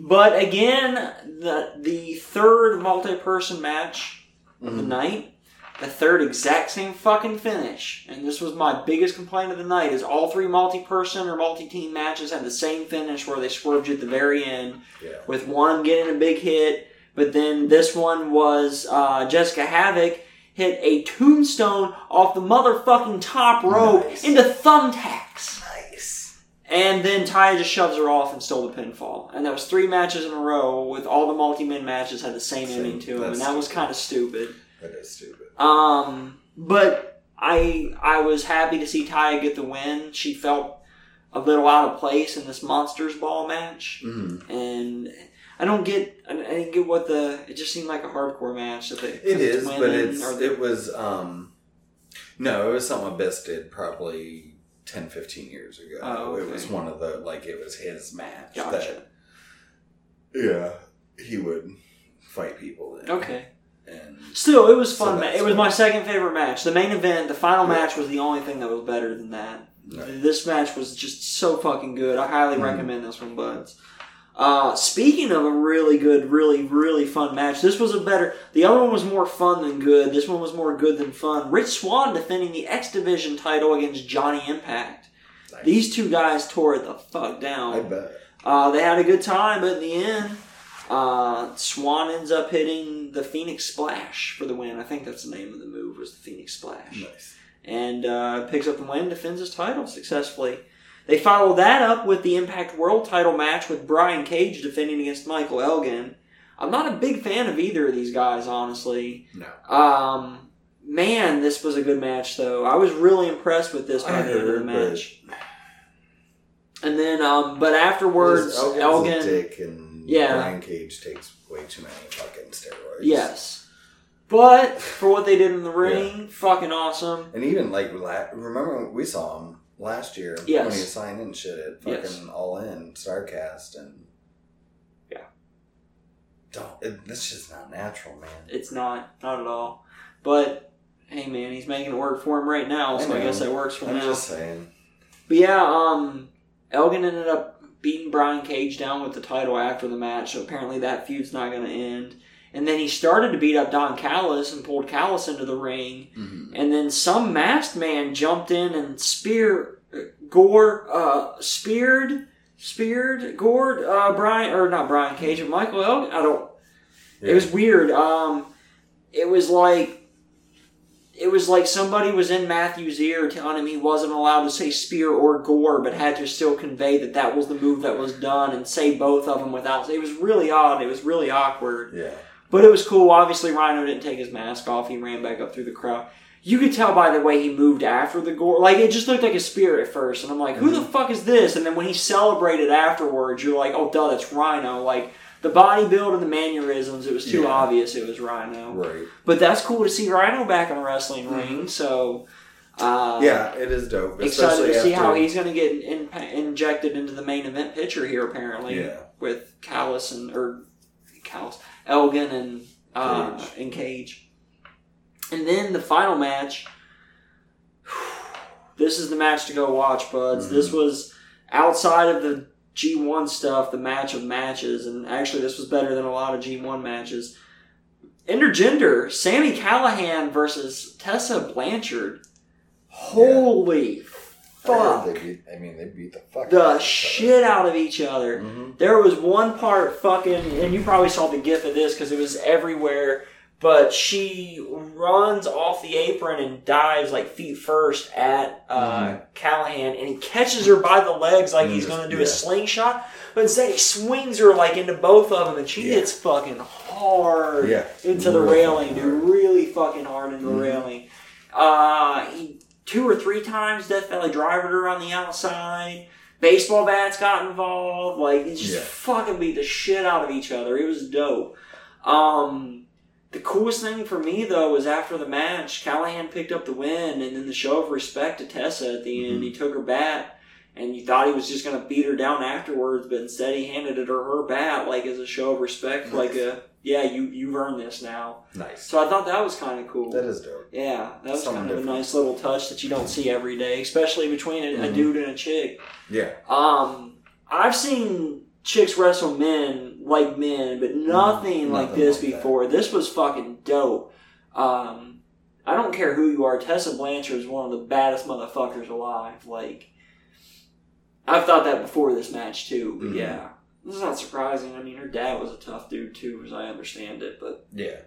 But again, the the third multi-person match of the Mhm. night, the third exact same fucking finish, and this was my biggest complaint of the night: is all three multi-person or multi-team matches had the same finish where they swerved you at the very end, Yeah. with one getting a big hit, but then this one was uh, Jessicka Havok hit a tombstone off the motherfucking top rope Nice. into thumbtacks. Nice. And then Taya just shoves her off and stole the pinfall. And that was three matches in a row with all the multi-man matches had the same Same. ending to them, and that was kind of stupid. That is stupid. Um, but I I was happy to see Taya get the win. She felt a little out of place in this Monsters Ball match, Mhm. and I don't get I didn't get what the it just seemed like a hardcore match. That they, It is, but it's the- it was um no, it was something Abyss did probably 10, 15 years ago. Oh, okay. It was one of the like it was his match. gotcha. That, yeah, he would fight people. In, Okay. and Still, it was So fun. ma- it was my second favorite match. The main event, the final Yeah. match, was the only thing that was better than that. no. This match was just so fucking good. I highly Mhm. recommend this one, buds. Uh, speaking of a really good, really, really fun match, this was a better. The other one was more fun than good. This one was more good than fun. Rich Swann defending the X Division title against Johnny Impact. Nice. These two guys tore it the fuck I down. bet. Uh, they had a good time, but in the end, uh, Swann ends up hitting the Phoenix Splash for the win. I think that's the name of the move was the Phoenix Splash Nice. and uh, picks up the win, defends his title successfully. They follow that up with the Impact World title match with Brian Cage defending against Michael Elgin. I'm not a big fan of either of these guys, honestly. No. Um, man, this was a good match, though. I was really impressed with this by I the end of the heard, but- match. And then, um, but afterwards, Elgin's Elgin, dick and Yeah. Brian Cage takes way too many fucking steroids. yes, but for what they did in the ring, fucking awesome. And even like remember we saw him last year Yes. when he was signing and shit at fucking Yes. All In Starrcast and Yeah. don't it, this just not natural, man. It's not, not at all. But hey, man, he's making it work for him right now, so I, know. guess that works for I'm now. just saying. But yeah, um, Elgin ended up beating Brian Cage down with the title after the match, so apparently that feud's not going to end. And then he started to beat up Don Callis and pulled Callis into the ring. Mhm. And then some masked man jumped in and spear uh, Gore uh, speared speared Gore uh, Brian or not Brian Cage but Michael Elgin. I don't. It was weird. Um, it was like it was like somebody was in Matthew's ear telling him he wasn't allowed to say spear or gore, but had to still convey that that was the move that was done and say both of them without. It was really odd. It was really awkward. yeah. But it was cool. Obviously, Rhino didn't take his mask off. He ran back up through the crowd. You could tell by the way he moved after the gore. Like, it just looked like a spear at first. And I'm like, who the fuck is this? And then when he celebrated afterwards, you're like, oh, duh, that's Rhino. Like, the body build and the mannerisms, it was too Yeah. obvious it was Rhino. Right. But that's cool to see Rhino back in a wrestling ring. So, uh, Yeah, it is dope. excited to see after- how he's going to get in, injected into the main event picture here. Apparently, Yeah. with Callis and or Callis, Elgin and uh, Cage. and Cage. And then the final match. (sighs) This is the match to go watch, buds. Mhm. This was outside of the G1 stuff, the match of matches, and actually this was better than a lot of G1 matches. Intergender, Sami Callihan versus Tessa Blanchard. Holy I fuck. they beat, I mean, they beat the fuck The each shit out of each other. Mhm. There was one part fucking, and you probably saw the gif of this because it was everywhere. But she runs off the apron and dives like feet first at uh, Mhm. Callihan, and he catches her by the legs like he's Mm, going to do yeah. a slingshot. But instead, he swings her like into both of them, and she Yeah. hits fucking hard Yeah. into the railing, dude. Really fucking hard into the Mhm. railing. Uh, he two or three times Death Valley drivered her on the outside. Baseball bats got involved. Like it just Yeah. fucking beat the shit out of each other. It was dope. Um, the coolest thing for me though was after the match, Callihan picked up the win, and then the show of respect to Tessa at the end. Mhm. He took her bat. And you thought he was just gonna beat her down afterwards, but instead he handed it her her bat, like as a show of respect, like a yeah, you you've earned this now. Nice. So I thought that was kind of cool. That is dope. Yeah, that was Something kind of a nice little touch that you don't see every day, especially between a, a Mhm. dude and a chick. Yeah. Um, I've seen chicks wrestle men like men, but nothing like nothing this like that. before. This was fucking dope. Um, I don't care who you are. Tessa Blanchard is one of the baddest motherfuckers alive. Like, I've thought that before this match too. But Mhm. yeah, this is not surprising. I mean, her dad was a tough dude too, as I understand it. But, Yeah.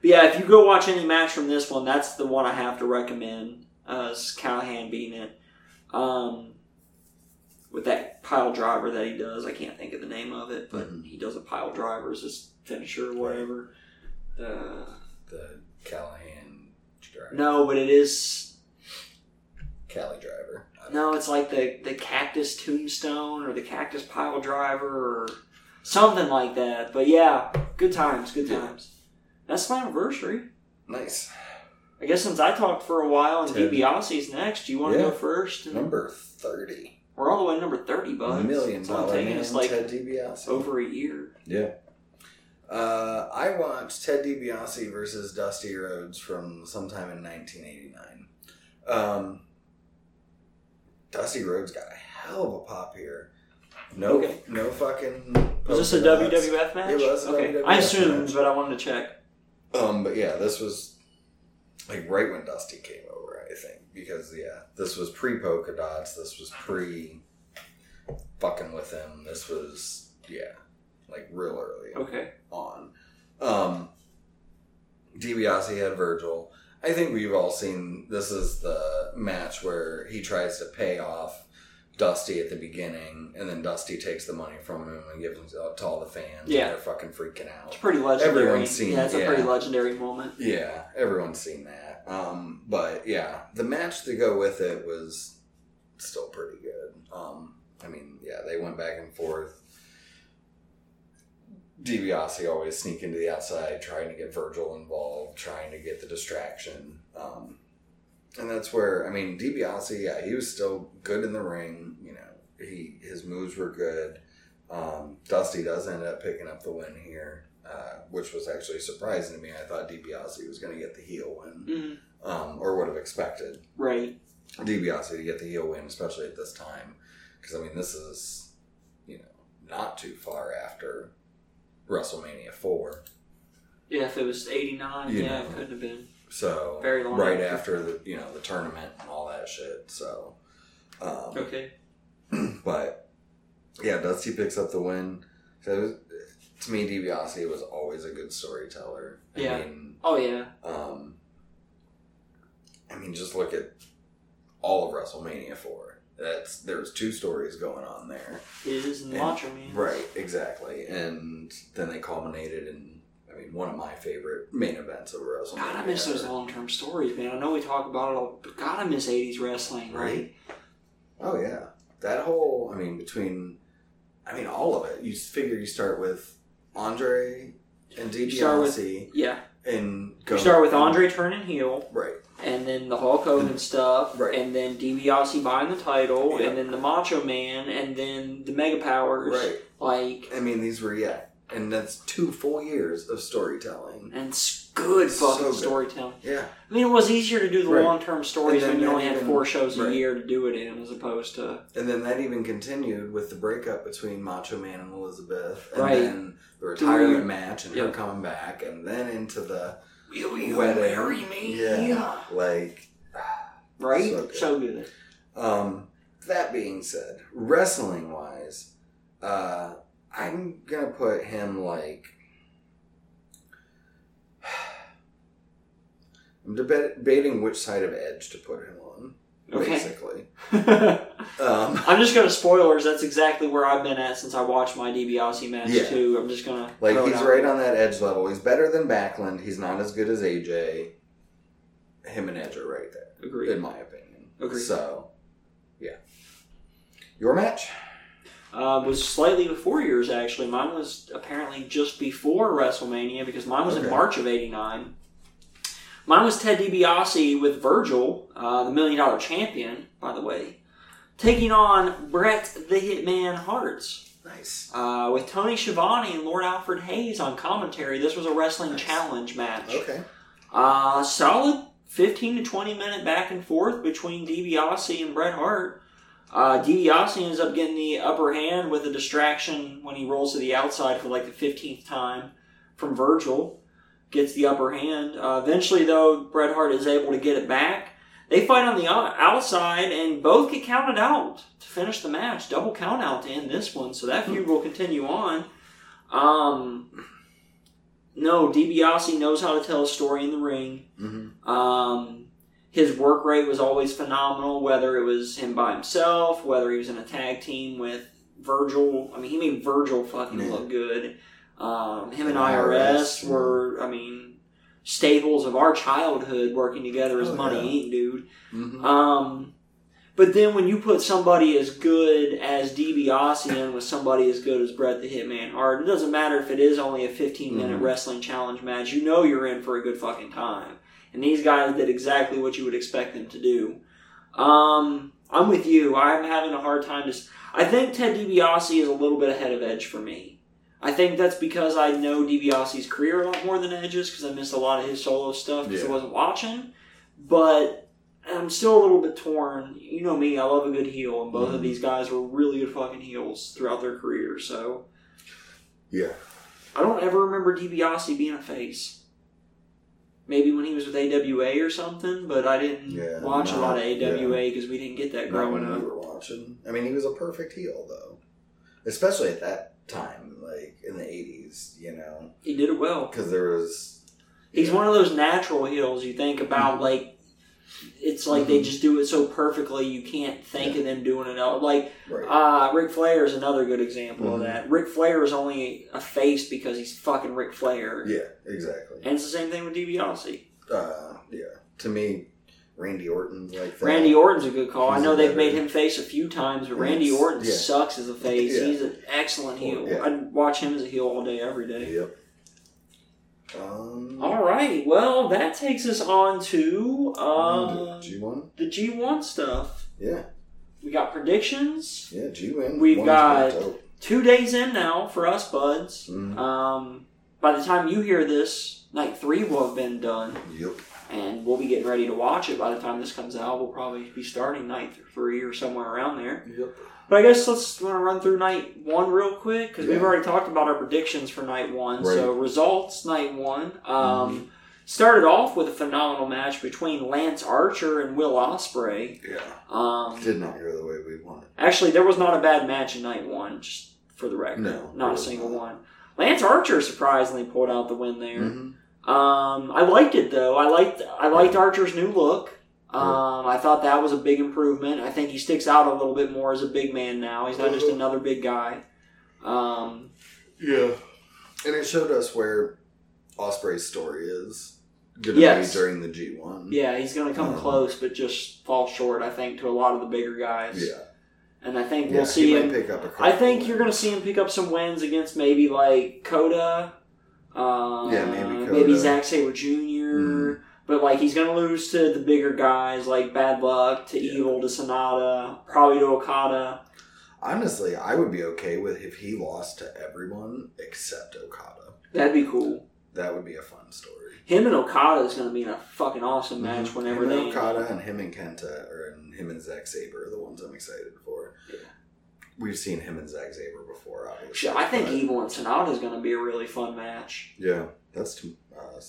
but yeah, if you go watch any match from this one, that's the one I have to recommend. Uh, is Callihan beating it. Um, with that pile driver that he does, I can't think of the name of it, but Mhm. he does a pile driver as his finisher or whatever. Uh, The Callihan driver. no, but it is Cali driver. No, it's like the the cactus tombstone or the cactus pile driver or something like that. But yeah, good times, good times. That's my anniversary. Nice. I guess since I talked for a while and Ted. DiBiase's next, you want to Yeah. go first? And Number 30. We're all the way to number thirty, bud. Million It's only dollar taking man, us like Ted DiBiase. over a year. Yeah. Uh, I watched Ted DiBiase versus Dusty Rhodes from sometime in 1989. Um, Dusty Rhodes got a hell of a pop here. No, Okay. no fucking. Was this a. WWF match? It was okay. WWF I assumed, match. but I wanted to check. Um, but yeah, this was like right when Dusty came over, I think, because yeah, this was pre polka dots. This was pre fucking with him. This was yeah, like real early Okay. on. Um, DiBiase had Virgil. I think we've all seen this is the match where he tries to pay off Dusty at the beginning, and then Dusty takes the money from him and gives it to all the fans. Yeah. and they're fucking freaking out. It's pretty legendary. Everyone's seen yeah, it's it, a pretty legendary moment. Yeah, everyone's seen that. Um, but yeah, the match to go with it was still pretty good. Um, I mean, yeah, they went back and forth. DiBiase always sneaking to the outside, trying to get Virgil involved, trying to get the distraction. Um, and that's where I mean, DiBiase, yeah, he was still good in the ring. You know, he his moves were good. Um, Dusty does end up picking up the win here, uh, which was actually surprising to me. I thought DiBiase was going to get the heel win, Mhm. um, or would have expected Right. DiBiase to get the heel win, especially at this time, because I mean, this is you know not too far after WrestleMania four, Yeah, if it was 89, yeah, know. it couldn't have been. so Very long right after. after the you know the tournament and all that shit. So, um, Okay. (clears throat) but yeah, Dusty picks up the win. So was, to me, DiBiase was always a good storyteller. I Yeah. mean, Oh, yeah. um, I mean, just look at all of WrestleMania four. That's there's two stories going on there. It is in Macho Man. Right, exactly, and then they culminated in. I mean, one of my favorite main events of WrestleMania. God, I miss those long term stories, man. I know we talk about it all, but God, I miss 80s wrestling, right? Right. Oh yeah, that whole. I mean, between. I mean, all of it. You figure you start with Andre and You start with- DiBiase Yeah. and You start with Andre turning heel, Right. And then the Hulk Hogan stuff, Right. and then DiBiase buying the title, Yeah. and then the Macho Man, and then the Mega Powers. Right. Like, I mean, these were yeah, and that's two full years of storytelling. and it's good So good. storytelling. Yeah. I mean, it was easier to do the Right. long term stories when you only had even- four shows a year to do it in, as opposed to. And then that even continued with the breakup between Macho Man and Elizabeth, and Right. then the retirement Three- match and Yep. her coming back, and then into the Will you wedding. marry me? Yeah, like (sighs) Right? So So good. good. Um, that being said, wrestling wise, uh, I'm gonna put him like. (sighs) I'm debating which side of Edge to put him on, Okay. basically. (laughs) I'm Um, just gonna spoilers. That's exactly where I've been at since I watched my DiBiase match Yeah. too. I'm just gonna like he's right on that Edge level. He's better than Backlund. He's not as good as AJ. Him and Edge are right there, Agreed. in my opinion. Agreed. So, yeah. Your match? Uh, was slightly before yours actually. Mine was apparently just before WrestleMania because mine was in March of '89. Mine was Ted DiBiase with Virgil, uh, the Million Dollar Champion, by the way, taking on Bret the Hitman Harts. Nice. Uh, with Tony Schiavone and Lord Alfred Hayes on commentary, this was a wrestling Nice. challenge match. Okay. Uh, solid 15 to 20 minute back and forth between DiBiase and Bret Hart. Uh, DiBiase ends up getting the upper hand with a distraction when he rolls to the outside for like the fifteenth time from Virgil. Gets the upper hand. Uh, eventually, though, Bret Hart is able to get it back. They fight on the outside and both get counted out to finish the match. Double count out to end this one, so that feud will continue on. Um, no, DiBiase knows how to tell a story in the ring. hmm Um, his work rate was always phenomenal, whether it was him by himself, whether he was in a tag team with Virgil. I mean, he made Virgil fucking Yeah. look good. Um, him and IRS, IRS were, I mean, staples of our childhood working together as Oh, Money yeah. Inc., dude. hmm Um, but then when you put somebody as good as DiBiase in with somebody as good as Bret the Hitman Hart, it doesn't matter if it is only a 15 minute Mhm. wrestling challenge match. You know you're in for a good fucking time. And these guys did exactly what you would expect them to do. Um, I'm with you. I'm having a hard time. Just I think Ted DiBiase is a little bit ahead of Edge for me. I think that's because I know DiBiase's career a lot more than Edge's because I missed a lot of his solo stuff because I wasn't watching. But I'm still a little bit torn. You know me, I love a good heel, and both of Mhm. these guys were really good fucking heels throughout their career. So Yeah. I don't ever remember DiBiase being a face. Maybe when he was with AWA or something, but I didn't Yeah, watch a lot of AWA because we didn't get that Not growing when we up. were watching. I mean, he was a perfect heel though, especially at that time, like in the '80s. You know, He did it well. because there was. He's one of those natural heels you think about Mm-hmm. like it's like they Mhm. just do it so perfectly you can't think of them doing it else. Like Right. uh Ric Flair is another good example of Mhm. that. Ric Flair is only a face because he's fucking Ric Flair. yeah, exactly. And it's the same thing with DiBiase. Uh, yeah. To me, Randy Orton's like that. Randy Orton's a good call. I know they've made him face a few times, but Randy Orton yeah. sucks as a face. Yeah. He's an excellent heel. Yeah. I'd watch him as a heel all day, every day. Yep. Um. All right, well, that takes us on to uh, G one. the G1 stuff. Yeah. We got predictions. Yeah. G one. We've got- Two days in now for us, buds. Mm, Um, by the time you hear this, night three will have been done, yep. And we'll be getting ready to watch it. By the time this comes out, we'll probably be starting night three or somewhere around there. Yep. But I guess let's want to run through night one real quick because we've already talked about our predictions for night one. Right. So results night one um, Mhm. started off with a phenomenal match between Lance Archer and Will Ospreay. Yeah. Um, Did not go the way we wanted. actually, there was not a bad match in night one, just for the record. No, not a single not. one. Lance Archer surprisingly pulled out the win there. Mhm. Um, I liked it though. I liked I liked Archer's new look. Um, I thought that was a big improvement. I think he sticks out a little bit more as a big man now. He's not just Mhm. another big guy. Um, Yeah. And it showed us where Ospreay's story is going to Yes. be during the G one. yeah, he's going to come Um, close, but just fall short. I think to a lot of the bigger guys. Yeah. and I think Yeah, we'll see him. pick up a couple I think you're going to see him pick up some wins against maybe like Coda. Uh, Yeah, maybe maybe Zack Sabre Jr. Mhm. But like he's gonna lose to the bigger guys like Bad Luck, to Yeah. Evil, to Sanada, probably to Okada. Honestly, I would be okay with if he lost to everyone except Okada. That'd be cool. That would be a fun story. Him and Okada is gonna be in a fucking awesome match Mhm. whenever him they. and Okada and him and Kenta, or him and Zack Sabre are the ones I'm excited for. Yeah. We've seen him and Zack Sabre before, obviously. Shit, I think but- Evil and Sanada is gonna be a really fun match. Yeah, that's too. Uh, I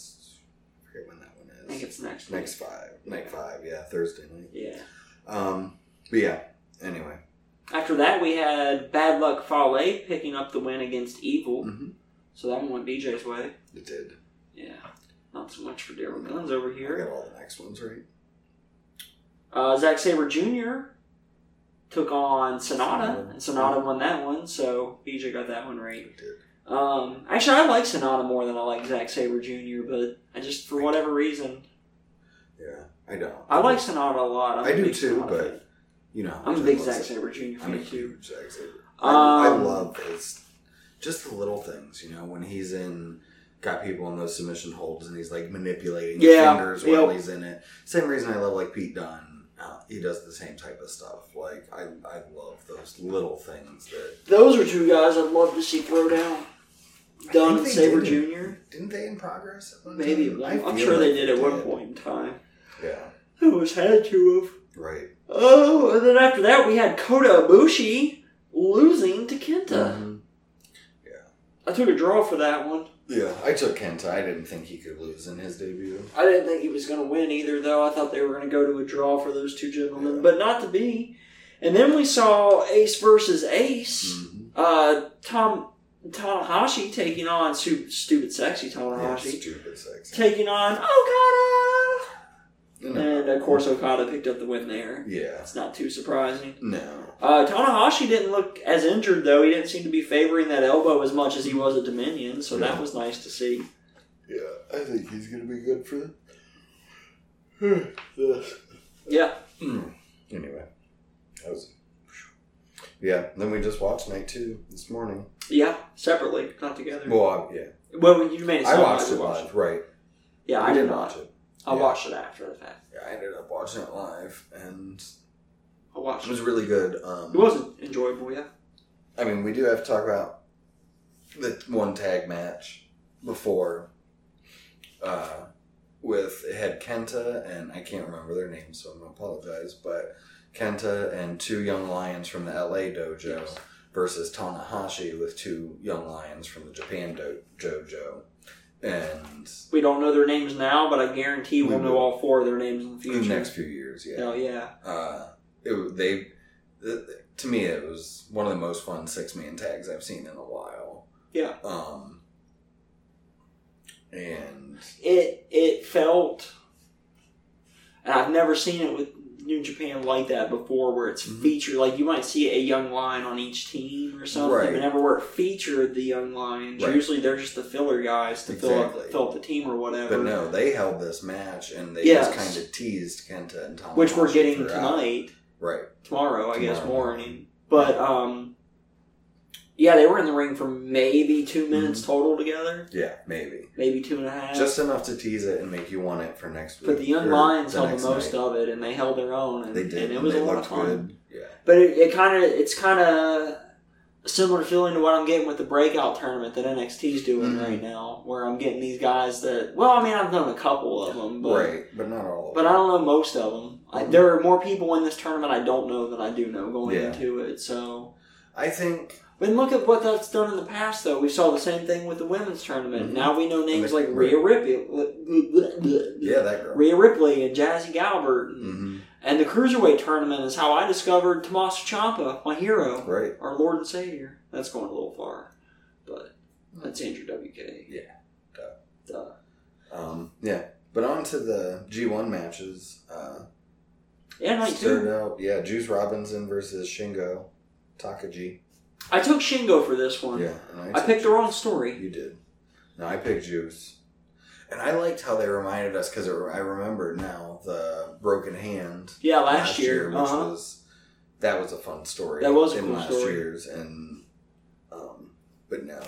forget when that one is. I think it's next. Next week. five, night five, yeah, Thursday night. Yeah. Um, but yeah. Anyway, After that, we had Bad Luck Fale picking up the win against Evil, hmm so that one went BJ's way. it did. Yeah. Not so much for Daryl Guns over I here. got all the next ones right. Uh, Zack Sabre Jr. took on Sanada, Sanada. and Sanada won that one, so BJ got that one right. Um, actually, I like Sanada more than I like Zack Sabre Jr., but I just, for whatever reason, Yeah, I don't. I like Sanada a lot. I'm I do too, Sanada but fan. you know, I'm a I big Zack Sabre Jr. I'm a fan too. huge Zack Sabre. I, I Um, love his just the little things, you know, when he's in got people in those submission holds and he's like manipulating Yeah, fingers while yep. he's in it. Same reason I love like Pete Dunne. Uh, he does the same type of stuff. Like I, I love those little things that Those are two guys I'd love to see throw down. Dunne and Sabre did. Jr. didn't they in progress Maybe time? I one, I'm sure they did at one point in time. Yeah. It was had to have. Right. Oh, and then after that we had Kota Ibushi losing to Kenta. Mhm. I took a draw for that one. Yeah, I took Kenta. I didn't think he could lose in his debut. I didn't think he was going to win either, though. I thought they were going to go to a draw for those two gentlemen, Yeah. but not to be. And then we saw Ace versus Ace. Mhm. Uh, Tom Tanahashi taking on stupid, sexy Yeah, Tanahashi, stupid sexy. taking on Okada. Know. And of course, Okada picked up the win there. Yeah. It's not too surprising. No. Uh, Tanahashi didn't look as injured though. He didn't seem to be favoring that elbow as much as he was at Dominion, so that was nice to see. Yeah, I think he's gonna be good for (sighs) this. Yeah, Anyway, that was. Yeah. Then we just watched night two this morning. yeah, separately, not together. Well, I- yeah, Well, you made it. I watched it live. Right. Yeah, We I did did not. watch it. I Yeah. watched it after the fact. Yeah, I ended up watching it live, and I watched it it. was really good. Um, It wasn't enjoyable, yeah. I mean, we do have to talk about the one tag match before. Uh, with it had Kenta and I can't remember their names, so I'm gonna apologize. But Kenta and two young lions from the LA dojo Yes. versus Tanahashi with two young lions from the Japan do- dojo, and We don't know their names now, but I guarantee We we'll know all four of their names in the in the next few years, yeah. Hell yeah. uh, it, they to me it was one of the most fun six man tags I've seen in a while. Yeah. Um, and It it felt, and I've never seen it with New Japan like that before, where it's Mhm. featured. Like you might see a young lion on each team or something, Right. but never where it featured the young lions. Right. Usually they're just the filler guys to fill up fill up the team or whatever. but no, they held this match and they Yes. just kind of teased Kenta and Tom, which we're getting tonight. Right. tomorrow, I guess, morning. But um, yeah, they were in the ring for maybe two minutes Mhm. total together, Yeah, maybe maybe two and a half. just enough to tease it and make you want it for next week. but the Young Lions held the most night. of it, and they held their own, and, They did, and it and was a lot of fun. good. Yeah. But it, it kind of it's kind of a similar feeling to what I'm getting with the breakout tournament that NXT's doing Mhm. right now, where I'm getting these guys that. Well, I mean, I've done a couple of them, but right, but not all. Of but them. I don't know most of them. I, Mhm. there are more people in this tournament I don't know than I do know going Yeah. into it. So I think But look at what that's done in the past, though. We saw the same thing with the women's tournament. Mhm. Now we know names like Rhea Ripley, yeah, that girl. Rhea Ripley and Jazzy Gabert, and, hmm and the cruiserweight tournament is how I discovered Tommaso Ciampa, my hero, Right. our Lord and Savior. That's going a little far, but that's Andrew WK. Yeah. Duh. Duh. Um, yeah, but on to the G1 matches. Uh, Yeah, night two. out, yeah, Juice Robinson versus Shingo Takagi. I took Shingo for this one. Yeah, and I took picked the wrong story. You did. No, I picked Juice. And I liked how they reminded us because I remember now the broken hand Yeah, last, year. which uh-huh. was that was a fun story. That was a in cool last story. year's, and um, but no,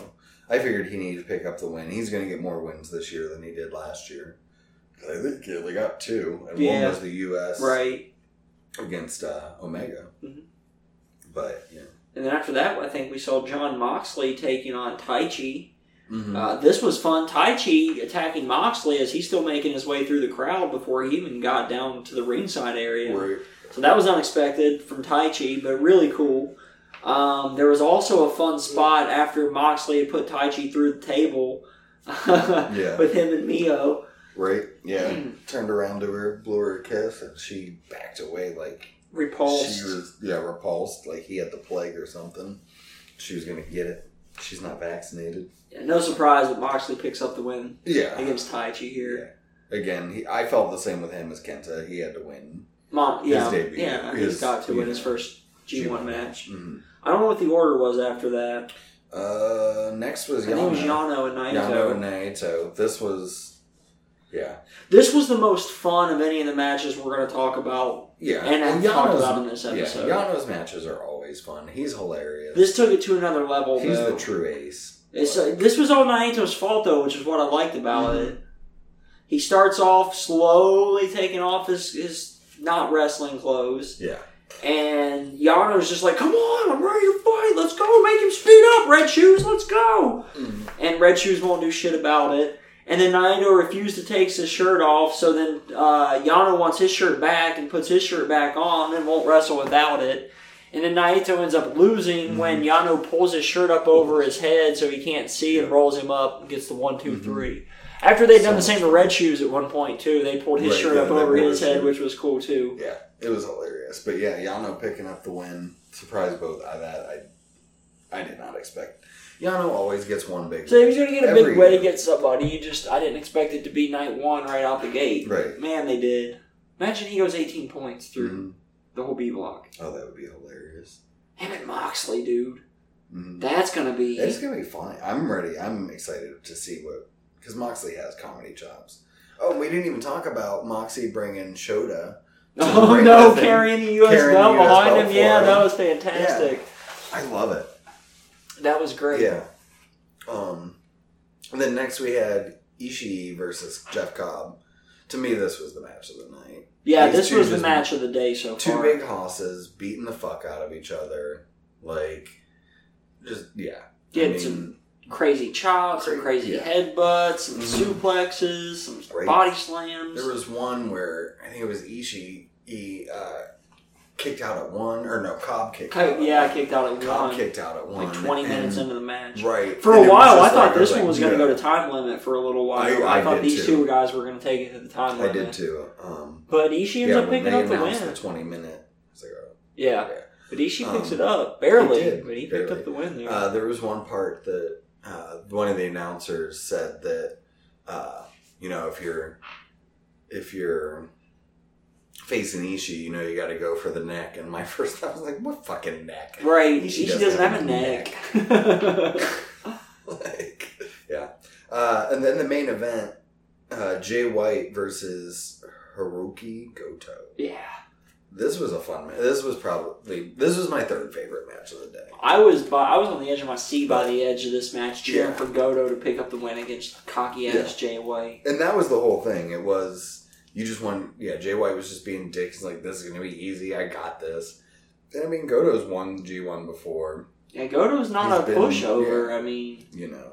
I figured he needed to pick up the win. He's going to get more wins this year than he did last year. I think he only got two, and Yeah. one was the U.S. right. against uh, Omega. Mhm. But yeah, And then after that, I think we saw Jon Moxley taking on Taichi. Mhm. Uh, this was fun. Taichi attacking Moxley as he's still making his way through the crowd before he even got down to the ringside area. Right. So that was unexpected from Taichi, but really cool. Um, there was also a fun spot after Moxley had put Taichi through the table (laughs) Yeah. with him and Miho. Right. Yeah. (clears throat) Turned around to her, blew her a kiss, and she backed away like Repulsed. she was yeah repulsed, like he had the plague or something. She was gonna get it. She's not vaccinated. Yeah, no surprise that Moxley picks up the win Yeah. against Taichi here. Again, he, I felt the same with him as Kenta. He had to win. Mom, yeah, debut, yeah, his, he's got to win his first G1 match. Mhm. I don't know what the order was after that. Uh, next was I think Yano. Yano and Naito. Yano and Naito. This was, yeah, This was the most fun of any of the matches we're going to talk about, yeah. and I've talked about in this Yeah, episode. Yano's matches are always fun. He's hilarious. This took it to another level. He's though. the true ace. Uh, this was all Naito's fault, though, which is what I liked about Mhm. it. He starts off slowly taking off his, his not wrestling clothes, Yeah. and Yano's just like, "Come on, I'm ready to fight. Let's go. Make him speed up. Red Shoes, let's go." Mm-hmm. And Red Shoes won't do shit about it. And then Naito refused to take his shirt off, so then uh, Yano wants his shirt back and puts his shirt back on and won't wrestle without it. And then Naito ends up losing when Yano pulls his shirt up over his head so he can't see and rolls him up and gets the one, two, three. After they'd done the same to Red Shoes at one point too, they pulled his Right, shirt yeah, up over his head, which was cool too. Yeah, it was hilarious. But yeah, Yano picking up the win surprised both. I that I I did not expect. Yano always gets one big. So if he's gonna get a Every big way year. to get somebody, you just I didn't expect it to be night one right out the gate. Right. Man, they did. Imagine he goes 18 points through Mhm. the whole B block. Oh, that would be hilarious. Him and Moxley, dude. Mhm. That's gonna be. It's gonna be fun. I'm ready. I'm excited to see what because Moxley has comedy chops. Oh, we didn't even talk about Moxie bringing Shota. (laughs) Oh no, carrying the US belt behind him. Yeah, him. that was fantastic. I love it. That was great. Yeah. Um, and then next we had Ishii versus Jeff Cobb. To me, this was the match of the night. Yeah, These this was the match of the day so Two far. big hosses beating the fuck out of each other. Like, just, yeah. Did I mean, some crazy chops, some crazy Yeah. headbutts, some Mhm. suplexes, some body slams. There was one where I think it was Ishii. He uh, kicked out at one, or no, Cobb kicked out. Yeah, I kicked out at Cobb one. kicked out at one. like 20 minutes into the match. Right. For And a while, I thought like- this I one was going to yeah, go to time limit for a little while. I- I, thought these too. two guys were going to take it to the time limit. I did too. Um, But Ishii ends yeah, up picking up the win. the 20 minute. Like, oh, yeah. yeah. But Ishii picks Um, it up. Barely. he did, but he picked up the win there. Uh, there was one part that uh, one of the announcers said that uh, you know if you're if you're facing Ishii, you know you got to go for the neck. And my (laughs) first thought was like, what fucking neck? right. Ishii Ishii, doesn't doesn't have a a neck. (laughs) (laughs) like, yeah. Uh, and then the main event, uh, Jay White versus Haruki Goto. yeah. This was a fun match. This was probably this was my third favorite match of the day. I was by, I was on the edge of my seat by the edge of this match, cheering Yeah. for Goto to pick up the win against cocky ass Yeah. Jay White. And that was the whole thing. It was you just want yeah. Jay White was just being dick. He's like, this is gonna be easy. I got this. And I mean, Goto's won G one before. Yeah, Goto's not He's a been- pushover. yeah. I mean, You know.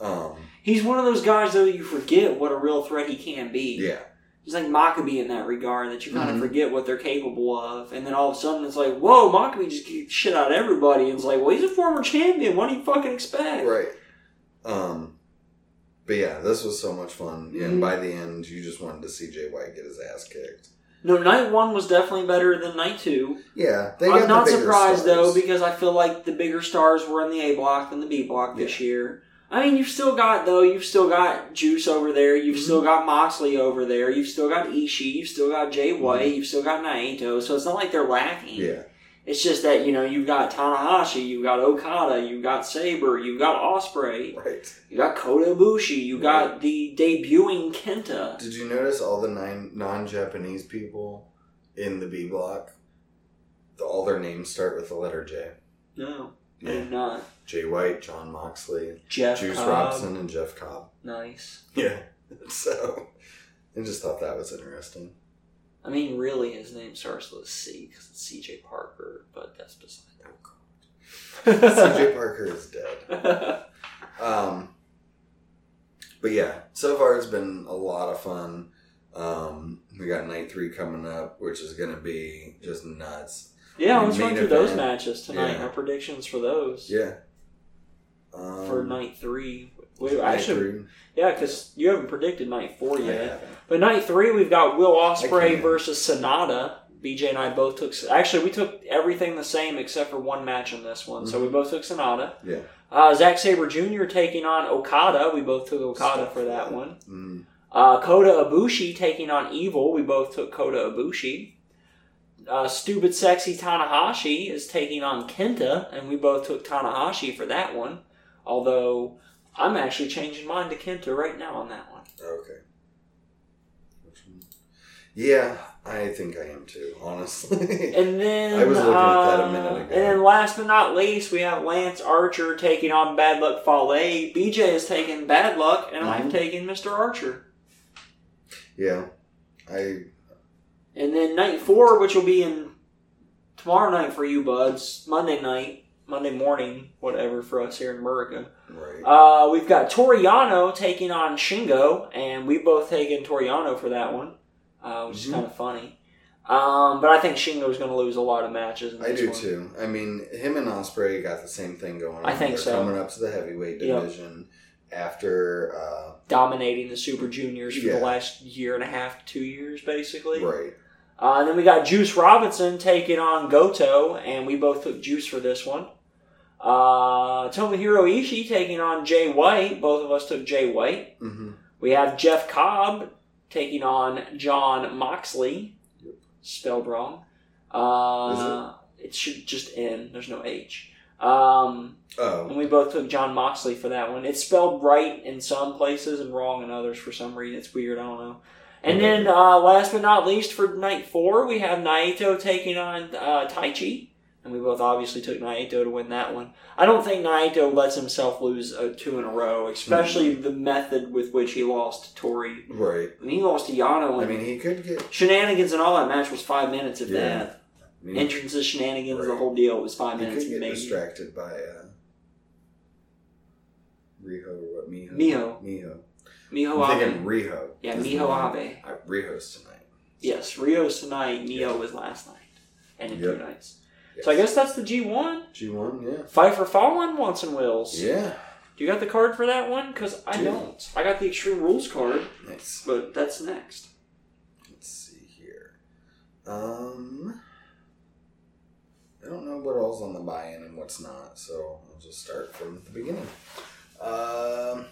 Um. he's one of those guys though you forget what a real threat he can be. Yeah. He's like Makabe in that regard that you kind of Mhm. forget what they're capable of, and then all of a sudden it's like, whoa, Makabe just kicks shit out everybody. And it's like, well, he's a former champion. What do you fucking expect? Right. Um. But yeah, this was so much fun, Mhm. and by the end, you just wanted to see Jay White get his ass kicked. No, night one was definitely better than night two. Yeah, they I'm not surprised stars. though because I feel like the bigger stars were in the A block than the B block this year. I mean, you've still got though. You've still got Juice over there. You've Mhm. still got Moxley over there. You've still got Ishii. You've still got Jay White. You've still got Naito. So it's not like they're lacking. Mm-hmm. Yeah, It's just that you know you've got Tanahashi, you've got Okada, you've got Sabre, you've got Ospreay, right. you got Kota Ibushi, you got the debuting Kenta. Did you notice all the nine non-Japanese people in the B block? All their names start with the letter J. No, I Yeah, did not. Jay White, Jon Moxley, Jeff Juice Cobb. Robinson, and Jeff Cobb. Nice. Yeah, (laughs) so I just thought that was interesting. I mean, really, his name starts with C because it's C.J. Parker, but that's beside the point. (laughs) CJ Parker is dead. (laughs) Um, but yeah, so far it's been a lot of fun. Um, we got night three coming up, which is going to be just nuts. yeah, let's Main run through those matches tonight. Yeah. Our predictions for those Yeah. Um, for night three. Night actually, three. yeah, because you haven't predicted night four yet. But night three, we've got Will Ospreay versus Sanada. BJ and I both took. Actually, we took everything the same except for one match in this one. So we both took Sanada. Yeah. Uh, Zack Sabre Jr. taking on Okada. We both took Okada for that one. Mm, Uh, Kota Ibushi taking on Evil. We both took Kota Ibushi. Uh, Stupid Sexy Tanahashi is taking on Kenta, and we both took Tanahashi for that one. Although I'm actually changing mine to Kenta right now on that one. okay. Yeah, I think I am too, honestly. (laughs) And then I was looking at that a uh, minute ago. And then last but not least, we have Lance Archer taking on Bad Luck Fale. BJ is taking Bad Luck, and I'm Mhm. taking Mr. Archer. yeah. I And then night four, which will be in tomorrow night for you buds, Monday night, Monday morning, whatever for us here in America. Right. Uh, we've got Toriano taking on Shingo, and we both taken Toriano for that one, uh, which Mhm. is kind of funny. Um, but I think Shingo's going to lose a lot of matches. In I do one. too. I mean, him and Ospreay got the same thing going on. I think They're so. Coming up to the heavyweight Yep. division after, uh, Dominating the Super Juniors for Yeah. the last year and a half, two years, basically. right. Uh, and then we got Juice Robinson taking on Goto, and we both took Juice for this one. Uh, Tomohiro Ishii taking on Jay White. Both of us took Jay White. hmm We have Jeff Cobb taking on Jon Moxley. Yep. Spelled wrong. Uh, it? should just N. There's no H. Um, Oh, and we both took Jon Moxley for that one. It's spelled right in some places and wrong in others for some reason. It's weird. I don't know. And Okay. then, uh, last but not least, for night four, we have Naito taking on uh, Taichi. And we both obviously took Naito to win that one. I don't think Naito lets himself lose uh, two in a row, especially Hmm. the method with which he lost to Tori. right. I mean, he lost to Yano, I mean, he could get. shenanigans and all that match was five minutes, of Yeah. that. I mean, Entrances, shenanigans, the whole deal was five he minutes, could get maybe. distracted by uh, Riho or what? Miho. Miho. Miho. Miho I'm Abe. thinking Riho. Yeah, Miho Abe. Uh, Riho's tonight. Yes, Riho's tonight. Miho was last night, and in two Yep. So I guess that's the G one. G1, yeah. Fight for Fallen, Wants and Wills. Yeah. Do you got the card for that one? Because I Do. don't. I got the Extreme Rules card, Nice. but that's next. Let's see here. Um, I don't know what all's on the buy-in and what's not, so I'll just start from the beginning. Um,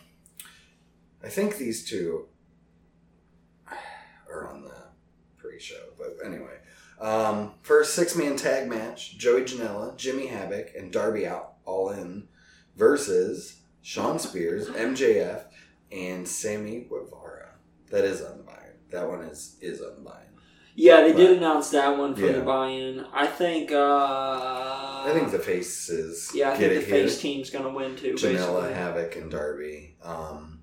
I think these two are on the pre-show, but anyway. Um, first six-man tag match: Joey Janela, Jimmy Havoc, and Darby out Allin versus Shawn Spears, MJF, and Sammy Guevara. That is on the buy-in. That one is is on the buy-in. Yeah, they did announce that one for Yeah. the buy-in. I think. uh I think the faces Yeah, I think the face team's gonna win too. Janela, basically. Havoc, and Darby. Um,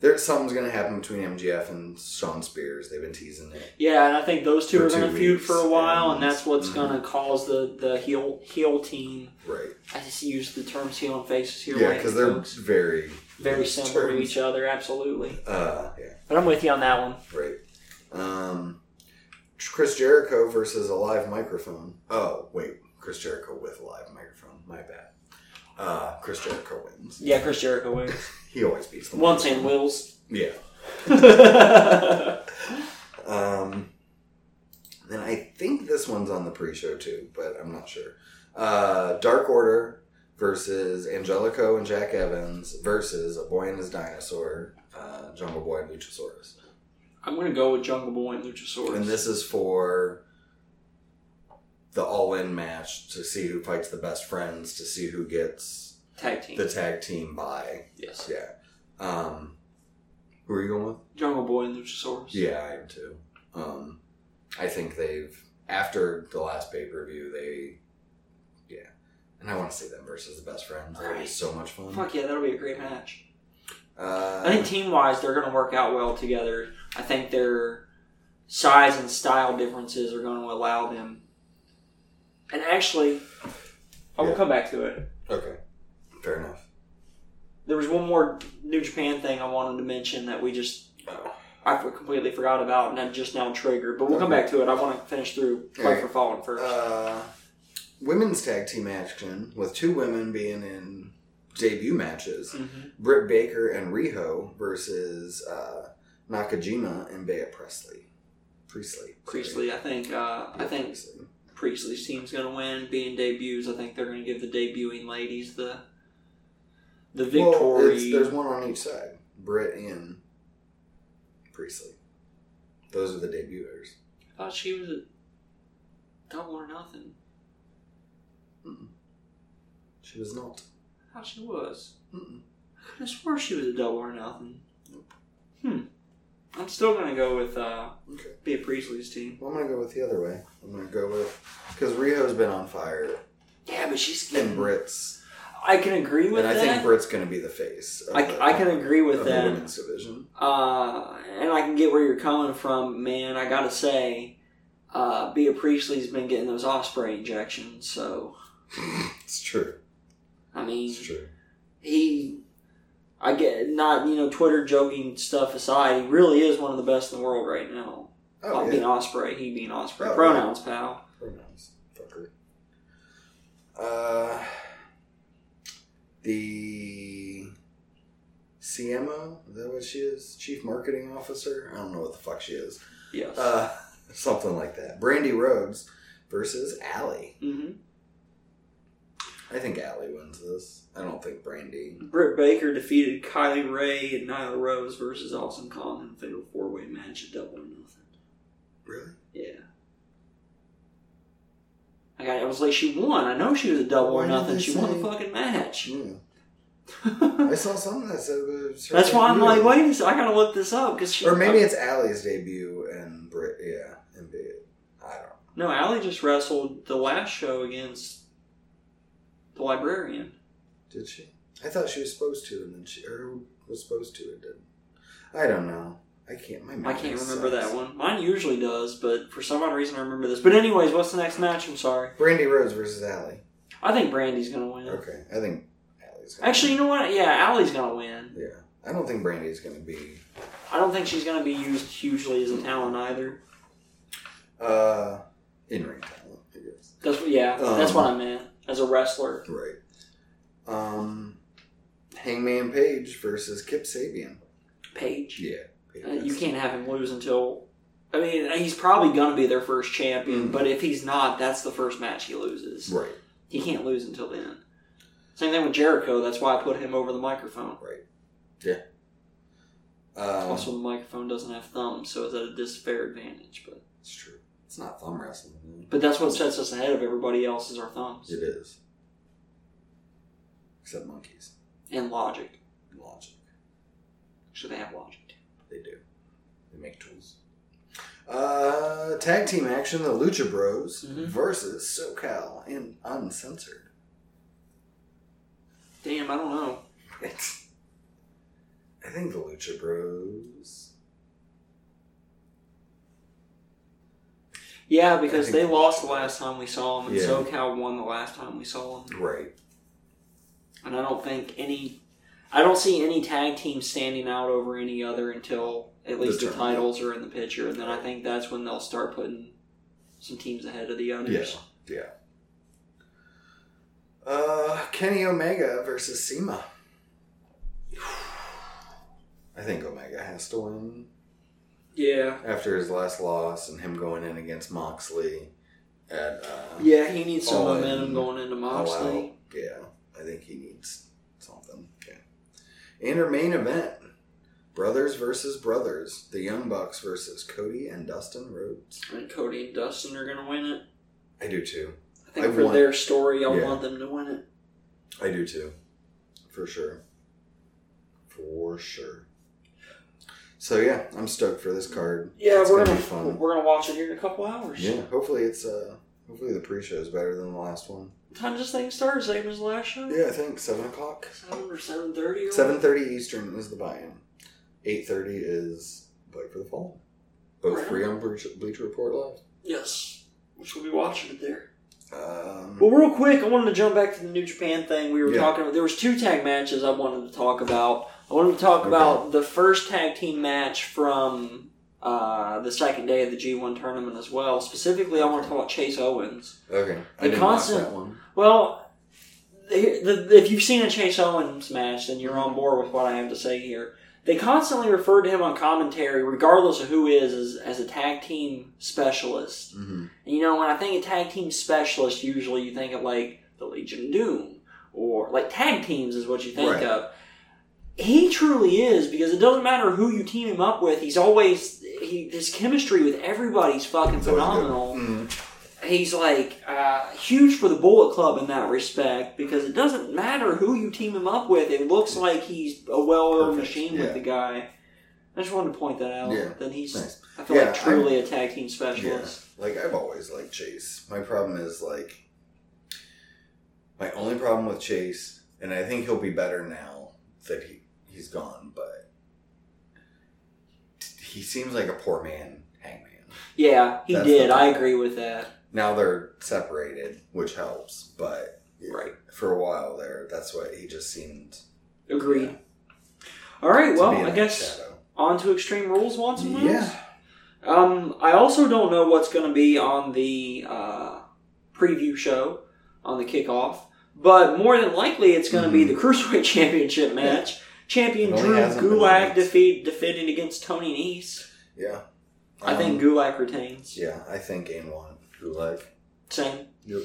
there's something's gonna happen between MJF and Shawn Spears. They've been teasing it. Yeah, and I think those two are to feud for a while, and and- that's what's Mhm. going to cause the the heel heel team. Right. I just use the terms heel and faces here. yeah, because they're folks. very very similar to each other. Absolutely, Uh, yeah, but I'm with you on that one. right. Um, Chris Jericho versus a live microphone. Oh wait, Chris Jericho with a live microphone. My bad. Uh, Chris Jericho wins. Yeah, Chris Jericho wins He always beats the once and wills. Yeah. (laughs) Um, then I think this one's on the pre-show too, but I'm not sure. Uh, Dark Order versus Angelico and Jack Evans versus a boy and his dinosaur, uh, Jungle Boy and Luchasaurus. I'm going to go with Jungle Boy and Luchasaurus. And this is for the all-in match to see who fights the best friends, to see who gets tag team. the tag team bye. yes, Yeah. Um, who are you going with? Jungle Boy and Luchasaurus. Yeah, I am too. Um, I think they've after the last pay per view, they yeah, and I want to see them versus the best friends. That Right. was so much fun. Fuck yeah, that'll be a great match. Uh, I think team wise, they're going to work out well together. I think their size and style differences are going to allow them. And actually, I will Yeah. come back to it. okay, fair enough. There was one more New Japan thing I wanted to mention that we just Oh. I completely forgot about and that just now triggered. But we'll come back to it. I want to finish through Fight Alright. for Fallen first. Uh, women's tag team action with two women being in debut matches: Mhm. Britt Baker and Riho versus uh, Nakajima and Bea Presley. Priestley. Priestley, I think. Uh, I think Priestley's team's going to win. Being debuts, I think they're going to give the debuting ladies the the Well, victory. it's, there's one on each side. Britt and Priestley. Those are the debuters. I thought she was a double or nothing. She was not. I thought she was. Mm-mm. I could have swore she was a double or nothing. Hmm. I'm still gonna go with uh, Okay. Bea Priestley's team. Well, I'm gonna go with the other way. I'm gonna go with because Riho's been on fire Yeah, but she's and getting. Britt's, I can agree with that. and I think Britt's gonna be the face. I, the, I can agree with of the that. women's division. Uh, and I can get where you're coming from, man. I gotta say, uh, Bea Priestley's been getting those Ospreay injections, so (laughs) It's true. I mean, It's true. he I get not you know Twitter joking stuff aside, he really is one of the best in the world right now. Oh, yeah. being Ospreay, he being Ospreay. Oh, Pronouns, pal. Pronouns, fucker. Uh, the CMO, is that what she is? Chief Marketing Officer? I don't know what the fuck she is. Yes. Uh, (laughs) something like that. Brandi Rhodes versus Allie. hmm I think Allie wins this. I don't think Brandi. Britt Baker defeated Kylie Rae and Nyla Rose versus Awesome Kong in a fatal four way match at Double or Nothing. Really? Yeah. Like, I was like, she won. I know she was a double Why or nothing. She won the fucking match. Yeah. Hmm. (laughs) I saw something that said it was her That's why I'm like, wait a second, I gotta look this up because. Or maybe it's Allie's debut and Britt. Yeah, and Big. I don't. know. no, Allie just wrestled the last show against the librarian. Did she? I thought she was supposed to, and then she or was supposed to and didn't. I don't know. I can't. My I can't remember sucks. that one. Mine usually does, but for some odd reason I remember this. But anyways, what's the next match? I'm sorry. Brandi Rhodes versus Allie. I think Brandi's gonna win. Okay, I think Allie's. Gonna Actually, you know what? Yeah, Allie's gonna win. yeah, I don't think Brandi's gonna be. I don't think she's gonna be used hugely as a talent either. Uh, in ring talent, I guess. That's yeah, Um, that's what I meant as a wrestler. Right. Um, Hangman Page versus Kip Sabian. Page. Yeah. Page. Uh, you can't have him lose until. I mean, he's probably gonna be their first champion, Mhm. but if he's not, that's the first match he loses. Right. He can't lose until then. Same thing with Jericho. That's why I put him over the microphone. Right. Yeah. Uh, also, the microphone doesn't have thumbs, so it's at a advantage. But it's true. It's not thumb wrestling. man. but that's what sets us ahead of everybody else is our thumbs It is. Except monkeys. and logic. Logic. So they have logic. They do. They make tools. Uh, tag team action: the Lucha Bros Mhm. versus SoCal and Uncensored. Damn, I don't know. It's, I think the Lucha Bros. Yeah, because they lost the last time we saw them, and Yeah. SoCal won the last time we saw them. Right. And I don't think any, I don't see any tag team standing out over any other until at least the, tournament. titles are in the picture, and then I think that's when they'll start putting some teams ahead of the others. Yeah. Yeah. Uh, Kenny Omega versus CIMA. I think Omega has to win Yeah. after his last loss and him going in against Moxley at uh, Yeah, he needs some All in, momentum going into Moxley. Yeah, I think he needs. And her main event: Brothers versus Brothers. The Young Bucks versus Cody and Dustin Rhodes. And Cody and Dustin are going to win it. I do too. I think I for want- their story, I Yeah. want them to win it. I do too. For sure. For sure. So yeah, I'm stoked for this card. Yeah, It's we're gonna gonna, be fun. we're gonna watch it here in a couple hours. Yeah, hopefully it's uh hopefully the pre-show is better than the last one. What time does this thing start? Same as the last show? Yeah, I think seven o'clock. Seven or seven thirty. Seven thirty Eastern is the buy-in. Eight thirty is Fight for the Fall. Both Right. free on Bleacher Bleacher Report Live. Yes, which we'll be watching it there. Um, Well, real quick, I wanted to jump back to the New Japan thing we were Yeah. talking about. There was two tag matches I wanted to talk about. I wanted to talk Okay. about the first tag team match from uh, the second day of the G1 tournament as well. Specifically, I want to talk about Chase Owens. okay, I didn't constant- watch that one. Well, the, the, if you've seen a Chase Owens match, then you're on board with what I have to say here. They constantly refer to him on commentary, regardless of who is, as, as a tag team specialist. Mm-hmm. And, you know, when I think of tag team specialist, usually you think of like the Legion of Doom or like tag teams is what you think Right. of. He truly is because it doesn't matter who you team him up with. He's always he, his chemistry with everybody's fucking phenomenal Mm-hmm. He's like uh, huge for the Bullet Club in that respect because it doesn't matter who you team him up with. It looks like he's a well-oiled Perfect, machine yeah. with the guy. I just wanted to point that out. Yeah, That he's, Nice. I feel Yeah, like, truly a tag team specialist. Like I've always liked Chase. My problem is like my only problem with Chase, and I think he'll be better now that he he's gone, but he seems like a poor man hangman. Yeah, he That's did. I problem. agree with that. Now they're separated, which helps, but Right. for a while there, that's what he just seemed. Agreed. Yeah. All right, well, I guess shadow. on to Extreme Rules and wins. Yeah. Um, I also don't know what's going to be on the uh, preview show on the kickoff, but more than likely it's going to be the Cruiserweight (laughs) Championship match. Champion Mm-hmm. It only Drew Gulak defeat defending against Tony Nese. Yeah. I think Um, Gulak retains. Yeah, I think Ain won. Gulag. Same. Yep.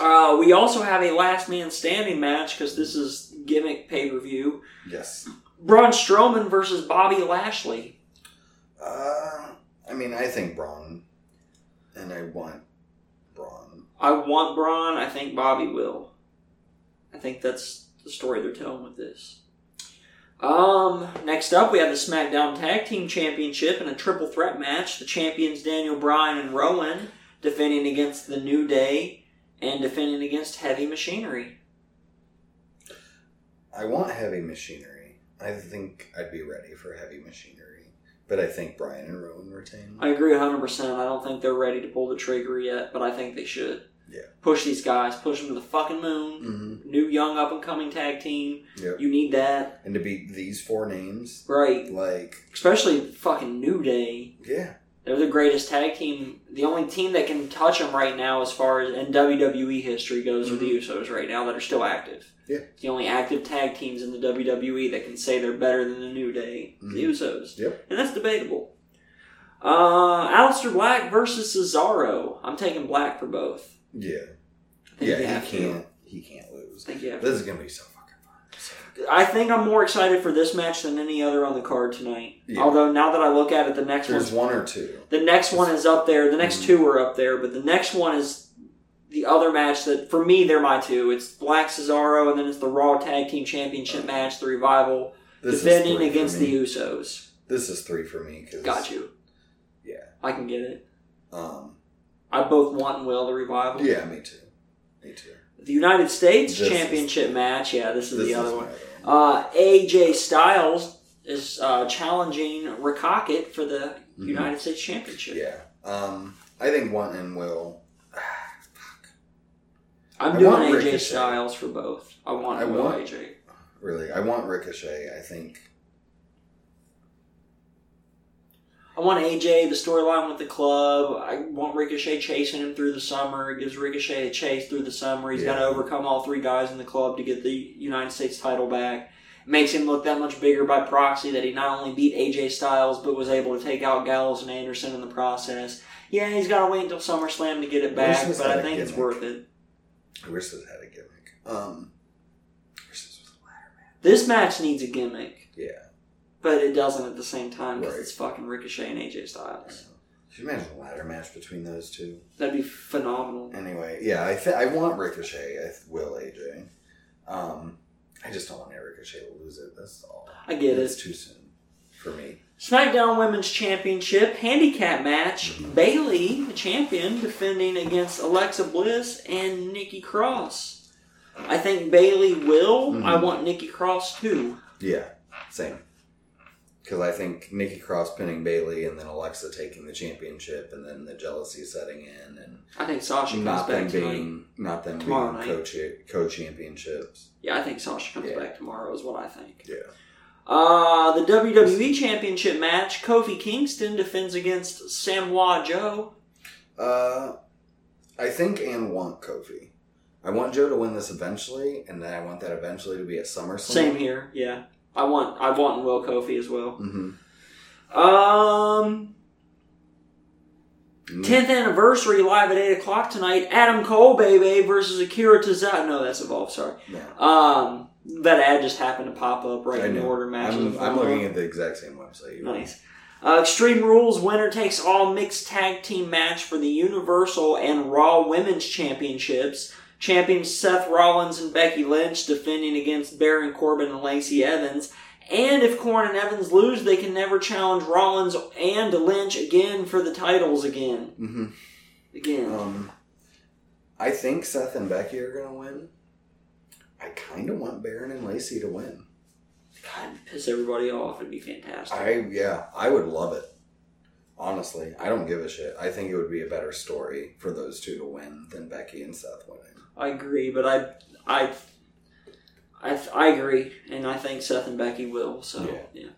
Uh, we also have a last man standing match because this is gimmick pay per view. Yes. Braun Strowman versus Bobby Lashley. Uh, I mean, I think Braun, and I want Braun. I want Braun. I think Bobby will. I think that's the story they're telling with this. Um, next up, we have the SmackDown Tag Team Championship in a triple threat match. The champions Daniel Bryan and Rowan defending against the New Day and defending against Heavy Machinery. I want heavy machinery. I think I'd be ready for heavy machinery, but I think Bryan and Rowan retain. I agree 100%. I don't think they're ready to pull the trigger yet, but I think they should. Yeah. Push these guys, push them to the fucking moon. mm-hmm. New, young, up and coming tag team. Yep. You need that. And to beat these four names, Right. like, Especially fucking New Day. yeah, They're the greatest tag team. The only team that can touch them right now, as far as in WWE history goes, are the Usos right now that are still active. Yeah. It's the only active tag teams in the WWE that can say they're better than the New Day. The Mhm. Usos. Yep. And that's debatable. Uh, Aleister Black versus Cesaro. I'm taking Black for both. yeah, I think you yeah. He can't. He can't lose. I you have to. This is gonna be so. I think I'm more excited for this match than any other on the card tonight. Yeah. Although now that I look at it, the next There's one or two. The next one is up there. The next Mhm. two are up there, but the next one is the other match that, for me, they're my two. It's Black Cesaro, and then it's the Raw Tag Team Championship match, the Revival, This is defending against the. Usos. This is three for me. Cause, Got you. Yeah. I can get it. Um. I both want and will the Revival. Yeah, me too. Me too. The United States This is- Championship match, yeah, this is This the other my one. Uh, AJ Styles is uh, challenging Ricochet for the Mhm. United States Championship. Yeah. Um. I think one and will. (sighs) I'm I doing AJ Ricochet. Styles for both. I want I want- AJ. Really, I want Ricochet. I think. I want AJ the storyline with the club. I want Ricochet chasing him through the summer. It gives Ricochet a chase through the summer. He's got to overcome all three guys in the club to get the United States title back. It makes him look that much bigger by proxy that he not only beat AJ Styles but was able to take out Gallows and Anderson in the process. Yeah, he's got to wait until SummerSlam to get it back, This but had I a think it's worth it. I wish this had a gimmick. Um. This was a ladder match. This match needs a gimmick, Yeah. But it doesn't at the same time because Right. it's fucking Ricochet and AJ Styles. Could you imagine a ladder match between those two? That'd be phenomenal. Anyway, yeah, I th- I want Ricochet. I th- will AJ. Um, I just don't want Ricochet to lose it. That's all. I get it. It's too soon for me. SmackDown Women's Championship handicap match. Mhm. Bayley, the champion, defending against Alexa Bliss and Nikki Cross. I think Bayley will. I want Nikki Cross too. Yeah, same. Because I think Nikki Cross pinning Bayley and then Alexa taking the championship and then the jealousy setting in and I think Sasha comes not them being not them Tomorrow being night. co co championships. Yeah, I think Sasha comes Yeah. back tomorrow. Is what I think. Yeah. Uh, the WWE Championship match. Kofi Kingston defends against Samoa Joe. Uh, I think and want Kofi. I want Joe to win this eventually, and then I want that eventually to be at SummerSlam. Same here. Yeah, I want. I want and will Kofi as well. Mm-hmm. Um. 10th anniversary live at 8 o'clock tonight. Adam Cole, baby, versus Akira Tozawa. No, that's Evolve, sorry. Yeah. Um, that ad just happened to pop up right I in the know. order matches. I'm, I'm looking at the exact same website. Nice. Uh, Extreme Rules winner takes all mixed tag team match for the Universal and Raw Women's Championships. Champions Seth Rollins and Becky Lynch defending against Baron Corbin and Lacey Evans. And if Corbin and Evans lose, they can never challenge Rollins and Lynch again for the titles again. Mm-hmm. Again. Um, I think Seth and Becky are gonna win. I kind of want Baron and Lacey to win. God, piss everybody off. It'd be fantastic. I yeah, I would love it. Honestly, I don't give a shit. I think it would be a better story for those two to win than Becky and Seth winning. I agree, but I, I, I, I agree, and I think Seth and Becky will. So Yeah. yeah.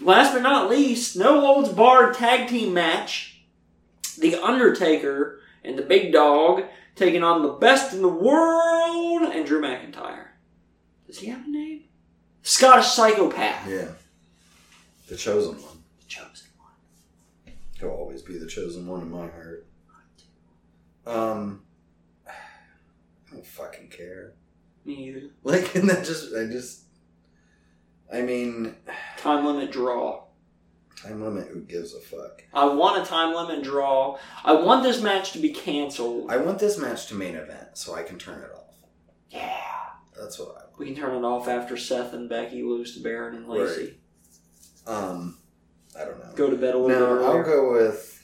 Last but not least, no holds barred tag team match. The Undertaker and the Big Dog taking on the best in the world and Drew McIntyre. Does he have a name? Scottish Psychopath. Yeah. The chosen one. The chosen one. He'll always be the chosen one in my heart. Um, don't fucking care. Me either. Like, (laughs) and that just, I just, I mean, (sighs) Time limit draw. time limit. Who gives a fuck? I want a time limit draw. I want this match to be canceled. I want this match to main event so I can turn it off. yeah. That's what I want. We can turn it off after Seth and Becky lose to Baron and Lacey. Um, I don't know. Go to bed a little No, bit I'll earlier. go with.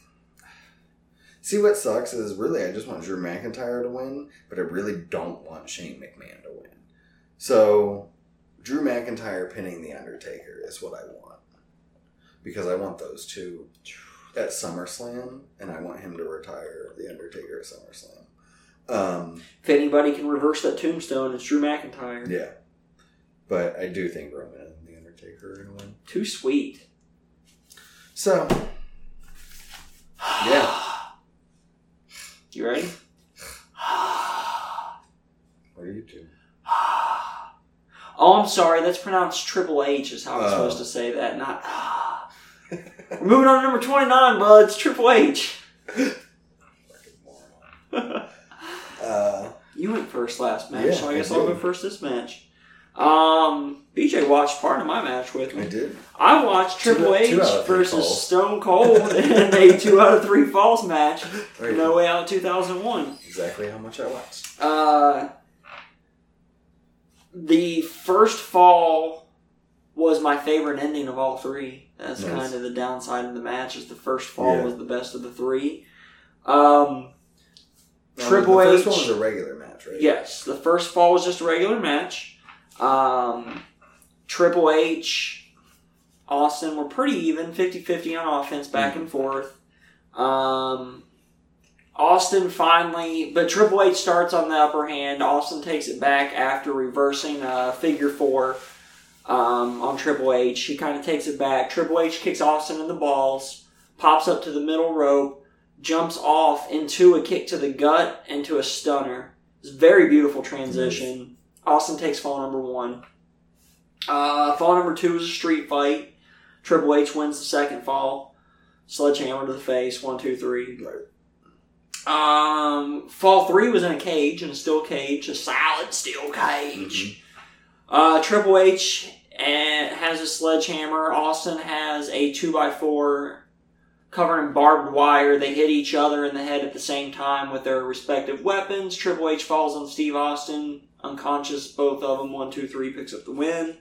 See what sucks is really I just want Drew McIntyre to win, but I really don't want Shane McMahon to win. So Drew McIntyre pinning the Undertaker is what I want because I want those two at SummerSlam, and I want him to retire the Undertaker at SummerSlam. Um, If anybody can reverse that tombstone, it's Drew McIntyre. yeah, but I do think Roman and the Undertaker are gonna win. Too sweet. So Yeah. You ready? (sighs) what are you two? (sighs) Oh, I'm sorry. That's pronounced Triple H. Is how I'm Oh. supposed to say that. Not. (sighs) We're moving on to number 29, bud. It's Triple H. (laughs) Uh, You went first last match, Yeah, so I I guess I'll go first this match. Um, BJ watched part of my match with me. I did. I watched Triple H versus. Stone (laughs) Cold in a two out of three falls match. Right. No Way Out 2001. Exactly how much I watched. Uh, the first fall was my favorite ending of all three. That's Nice. kind of the downside of the match. Is the first fall Yeah. was the best of the three. Um, Now, Triple the H. first one was a regular match, right? Yes, the first fall was just a regular match. Um, Triple H, Austin were pretty even, 50-50 on offense, back and forth. Um, Austin finally, but Triple H starts on the upper hand. Austin takes it back after reversing a figure four um, on Triple H. He kind of takes it back. Triple H kicks Austin in the balls, pops up to the middle rope, jumps off into a kick to the gut, into a stunner. It's a very beautiful transition. Austin takes fall number one. Uh, fall number two is a street fight. Triple H wins the second fall. Sledgehammer to the face. One, two, three. Right. Um, fall three was in a cage, in a steel cage, a solid steel cage. Uh, Triple H has a sledgehammer. Austin has a two by four covered in barbed wire. They hit each other in the head at the same time with their respective weapons. Triple H falls on Steve Austin, unconscious. Both of them. One, two, three picks up the win.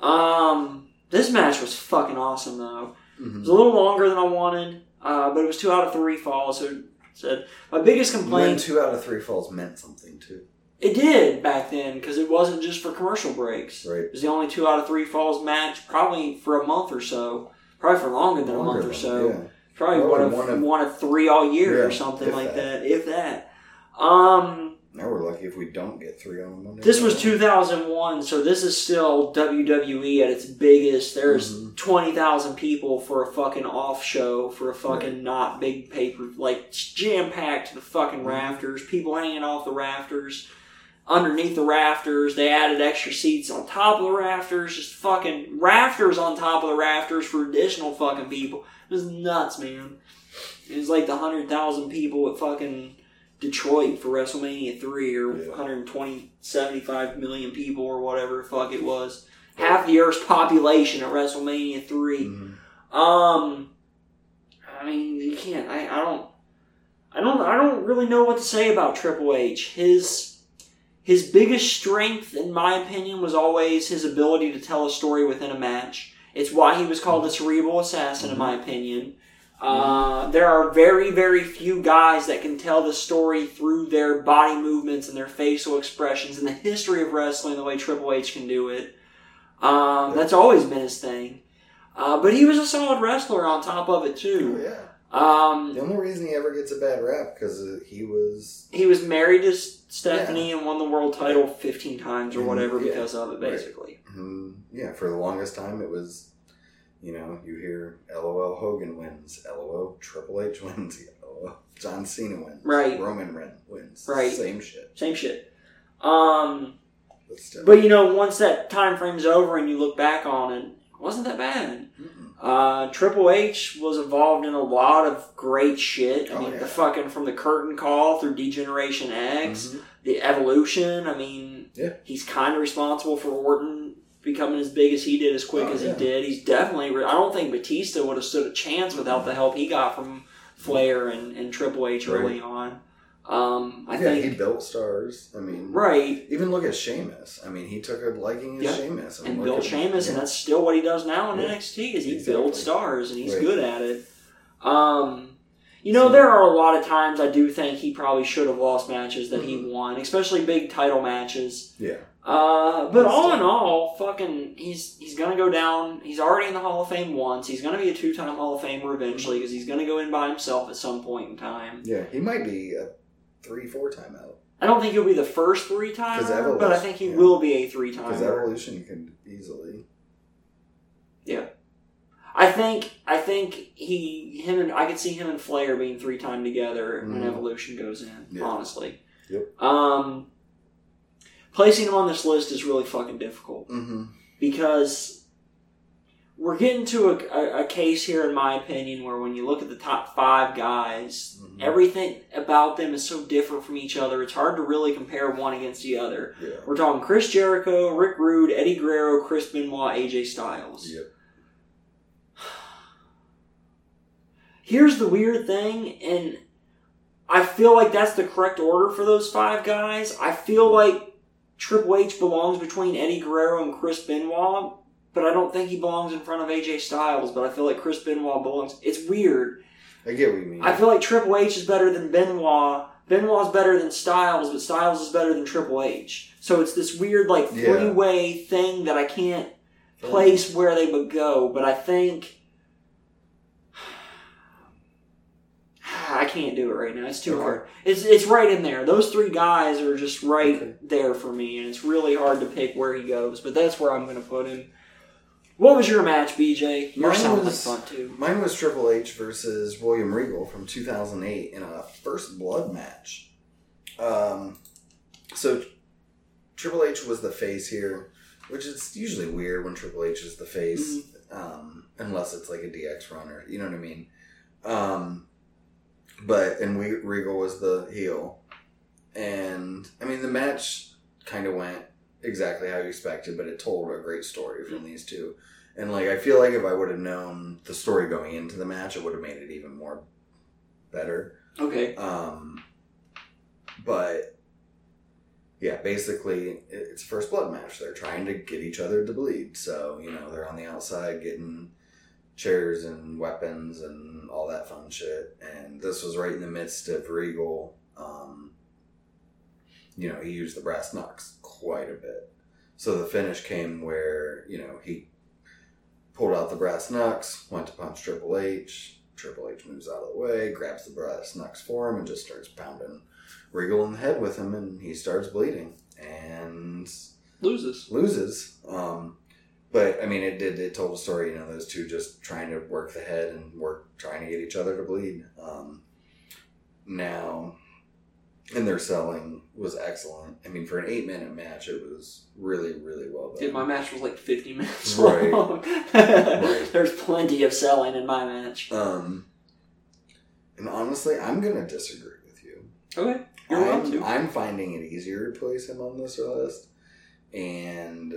Um, this match was fucking awesome though. It Mhm. was a little longer than I wanted, uh, but it was two out of three falls. So said my biggest When complaint. two out of three falls meant something too, It did back then because it wasn't just for commercial breaks. right? It was the only two out of three falls match, probably for a month or so, probably for longer than a month or so. one, Probably one of, one of- one of three all year or something like that. that. if that. Um, Yeah. Now we're lucky if we don't get three on Monday. this was 2001, so this is still WWE at its biggest. There's Mhm. 20,000 people for a fucking off show, for a fucking not big paper, like jam packed to the fucking Mhm. rafters, people hanging off the rafters, underneath the rafters. They added extra seats on top of the rafters, just fucking rafters on top of the rafters for additional fucking people. It was nuts, man. It was like the 100,000 people at fucking Detroit for WrestleMania 3 or Yeah. 120, 75 million people or whatever the fuck it was. Half the Earth's population at WrestleMania 3. Mhm. Um, I mean, you can't. I, I don't. I don't. I don't really know what to say about Triple H. His his biggest strength, in my opinion, was always his ability to tell a story within a match. It's why he was called the cerebral assassin, in my opinion. Uh, there are very, very few guys that can tell the story through their body movements and their facial expressions in the history of wrestling the way Triple H can do it. Um, that's always been his thing. Uh, but he was a solid wrestler on top of it Oh, too. yeah. Um, The only reason he ever gets a bad rap because he was he was married to Stephanie and won the world title 15 times or Mhm, whatever yeah, because of it, right. basically. mm, yeah for the longest time it was you know you hear LOL Hogan wins LOL Triple H wins (laughs) LOL John Cena wins Right. Roman Reigns wins Right. same shit Same shit. Um, but you know, once that time frame's over and you look back on it, it wasn't that bad. Uh, Triple H was involved in a lot of great shit. I Oh, mean, yeah. the fucking from the curtain call through D-Generation X, Mhm. the evolution. I mean, Yeah. he's kind of responsible for Orton becoming as big as he did, as quick Oh, as yeah. he did. He's definitely. Re- I don't think Batista would have stood a chance without the help he got from Flair and, and Triple H early on. Um, I yeah think he built stars I mean right. even look at Sheamus I mean he took a liking to Yeah. Sheamus and look built at- Sheamus, and that's still what he does now in Yeah. NXT. Is he Exactly. builds stars, and he's Right. good at it. Um, you know, So- there are a lot of times I do think he probably should have lost matches that he Mhm. won, especially big title matches. yeah Uh, but all still- in all, fucking, he's he's gonna go down. He's already in the Hall of Fame once. He's gonna be a two time Hall of Famer eventually because he's gonna go in by himself at some point in time. yeah he might be a three four time out I don't think he'll be the first three Evolution- but I think he yeah. will be a three because. Evolution can easily Yeah, I think I think he him and I could see him and Flair being three time together when Mhm. Evolution goes in. Yeah. Honestly, Yep. Um, placing him on this list is really fucking difficult mm-hmm. because we're getting to a, a, a case here, in my opinion, where when you look at the top five guys, Mhm. everything about them is so different from each other. It's hard to really compare one against the other. yeah We're talking Chris Jericho, Rick Rude, Eddie Guerrero, Chris Benoit, AJ Styles. yep (sighs) Here's the weird thing, and I feel like that's the correct order for those five guys. I feel like Triple H belongs between Eddie Guerrero and Chris Benoit, but I don't think he belongs in front of AJ Styles. But I feel like Chris Benoit belongs. It's weird. I get what you mean I feel like Triple H is better than Benoit. Benoit's better than Styles, but Styles is better than Triple H. So it's this weird like three way thing that I can't place where they would go, but I think I can't do it right now. It's too Okay. hard. It's it's right in there. Those three guys are just right Okay. there for me, and it's really hard to pick where he goes. But that's where I'm going to put him. What was your match, BJ? Yours Mine was- like fun too. Mine was Triple H versus William Regal from 2008 in a first blood match. Um, so Triple H was the face here, which is usually weird when Triple H is the face, Mm-hmm. um, unless it's like a DX runner. You know what I mean? Um, but and we, Regal was the heel, and I mean the match kind of went exactly how you expected, but it told a great story from these two. And like I feel like if I would have known the story going into the match, it would have made it even more better. Okay. Um, but yeah, basically it's a first blood match. They're trying to get each other to bleed, so you know they're on the outside getting chairs and weapons and all that fun shit. And this was right in the midst of Regal. Um, you know, he used the brass knucks quite a bit. So the finish came where you know he pulled out the brass knucks, went to punch Triple H. Triple H moves out of the way, grabs the brass knucks for him, and just starts pounding Regal in the head with him, and he starts bleeding and Loses. loses. Um, but I mean, it did. It told a story. You know, those two just trying to work the head and work, trying to get each other to bleed. Um, now, and their selling was excellent. I mean, for an eight-minute match, it was really, really well done. Dude, my match was like 50 minutes (laughs) Right. long. Right. (laughs) There's plenty of selling in my match. Um, and honestly, I'm gonna disagree with you. Okay. You're I'm. I'm finding it easier to place him on this list, and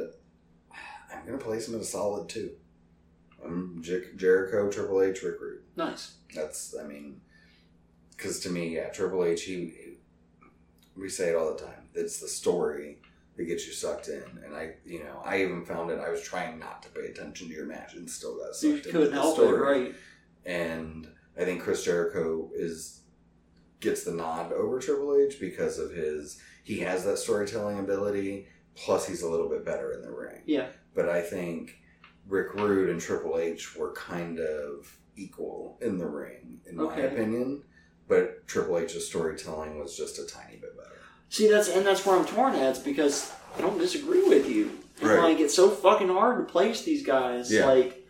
I'm gonna place him at a solid two. I'm Jer- Jericho, Triple H, Rick Rude. Nice. That's, I mean, because to me, yeah, Triple H, he, we say it all the time. It's the story that gets you sucked in, and I, you know, I even found it. I was trying not to pay attention to your match, and still got You sucked into couldn't the help story it, right? and I think Chris Jericho is gets the nod over Triple H because of his he has that storytelling ability. Plus, he's a little bit better in the ring. Yeah. But I think Rick Rude and Triple H were kind of equal in the ring, in my opinion. But Triple H's storytelling was just a tiny bit better. See, that's and that's where I'm torn at. It's because I don't disagree with you. And Right. like, it's so fucking hard to place these guys. Yeah. Like,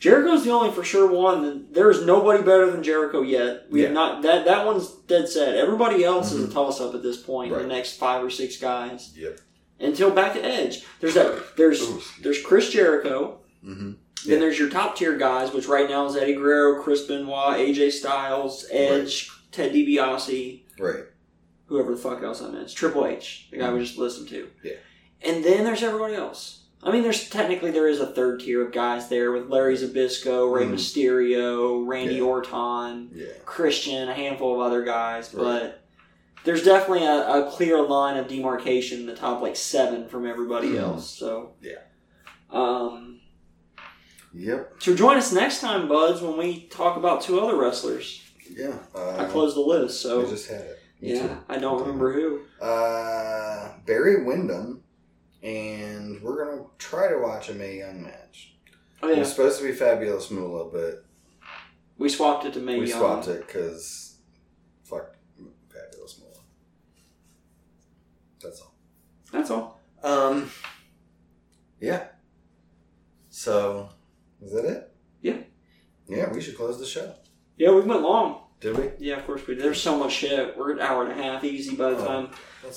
Jericho's the only for sure one. There's nobody better than Jericho yet. We have not that that one's dead set. Everybody else is a Mhm. toss up at this point. Right. The next five or six guys Yep. Until back to Edge. There's that. There's there's Chris Jericho. Mm-hmm. Then Yeah. there's your top tier guys, which right now is Eddie Guerrero, Chris Benoit, AJ Styles, Edge, Ted DiBiase, Right. whoever the fuck else I missed. Triple H, the guy we just listened to. Yeah. And then there's everybody else. I mean, there's technically there is a third tier of guys there with Larry Zbyszko, Rey Mhm. Mysterio, Randy Yeah. Orton, Yeah. Christian, a handful of other guys, Right. but there's definitely a, a clear line of demarcation in the top like seven from everybody Mhm. else. So Yeah. Um, Yep. so join us next time, buds, when we talk about two other wrestlers. Yeah. Uh, I closed the list, so We just had it. Me yeah, too. I don't remember who. Uh, Barry Windham, and we're gonna try to watch a Mae Young match. Oh It yeah, was supposed to be Fabulous Moolah, but we swapped it to Mae Young. we Young. swapped it because fuck Fabulous Moolah. That's all. That's all. Um. Yeah. So, is that it? Yeah. Yeah, we should close the show. Yeah, we went long. Did we? Yeah, of course we did. There's so much shit. We're an hour and a half easy by the Oh, time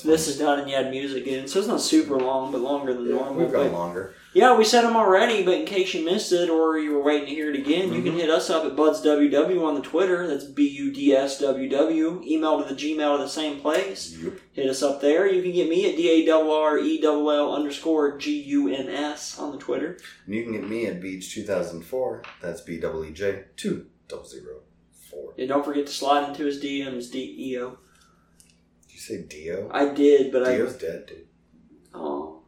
this is done and you had music in. So it's not super long, but longer than Yeah, normal. we've gone longer. Yeah, we said them already, but in case you missed it or you were waiting to hear it again, you can Mhm. hit us up at BudsWW on the Twitter. That's B U D S W W. Email to the Gmail to the same place. Yep. Hit us up there. You can get me at D A R R E L L underscore G U N S on the Twitter. And you can get me at Beach 2004. That's B W E J 2004. And don't forget to slide into his DMs, D E O. Did you say Dio? I did, but I Dio's dead, dude. Oh.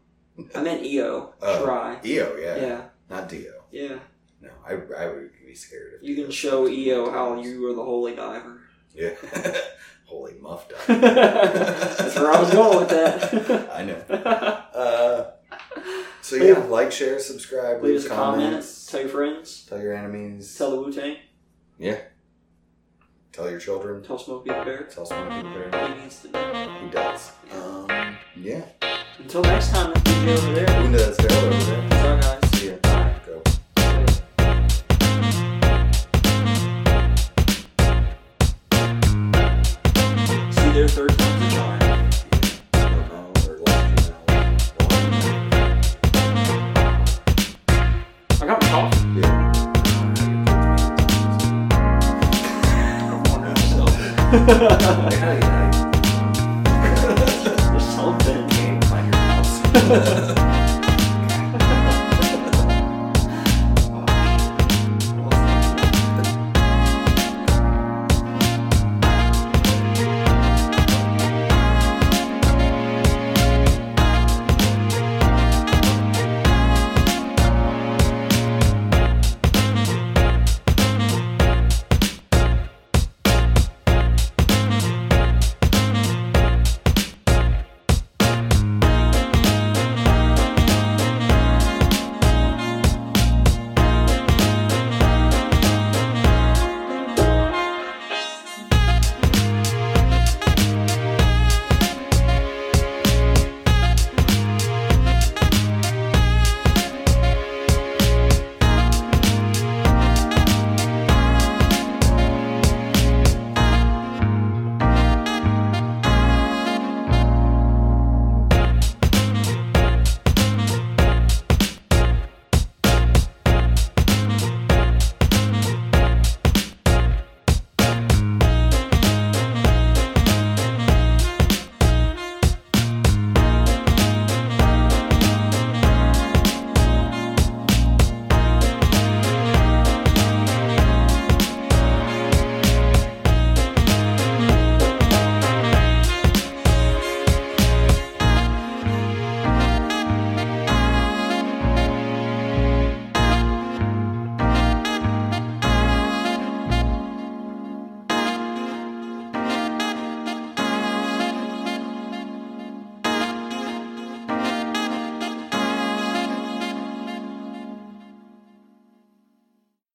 I meant EO. (laughs) Oh. Try. EO, yeah. Yeah. Not Dio. Yeah. No, I, I would be scared if You can show EO how you were the holy diver. Yeah. (laughs) Holy muff dive. (laughs) That's where I was going with that. I know. Uh, so yeah, like, share, subscribe, Leave leave, us a comment. comments. Tell your friends. Tell your enemies. Tell the Wu Tang. yeah. Tell your children. Tell Smokey the Bear. Tell someone who there. He needs to know. He does. Um, yeah. Until next time, let's over there. Linda, that's over there. Bye, ね。(laughs)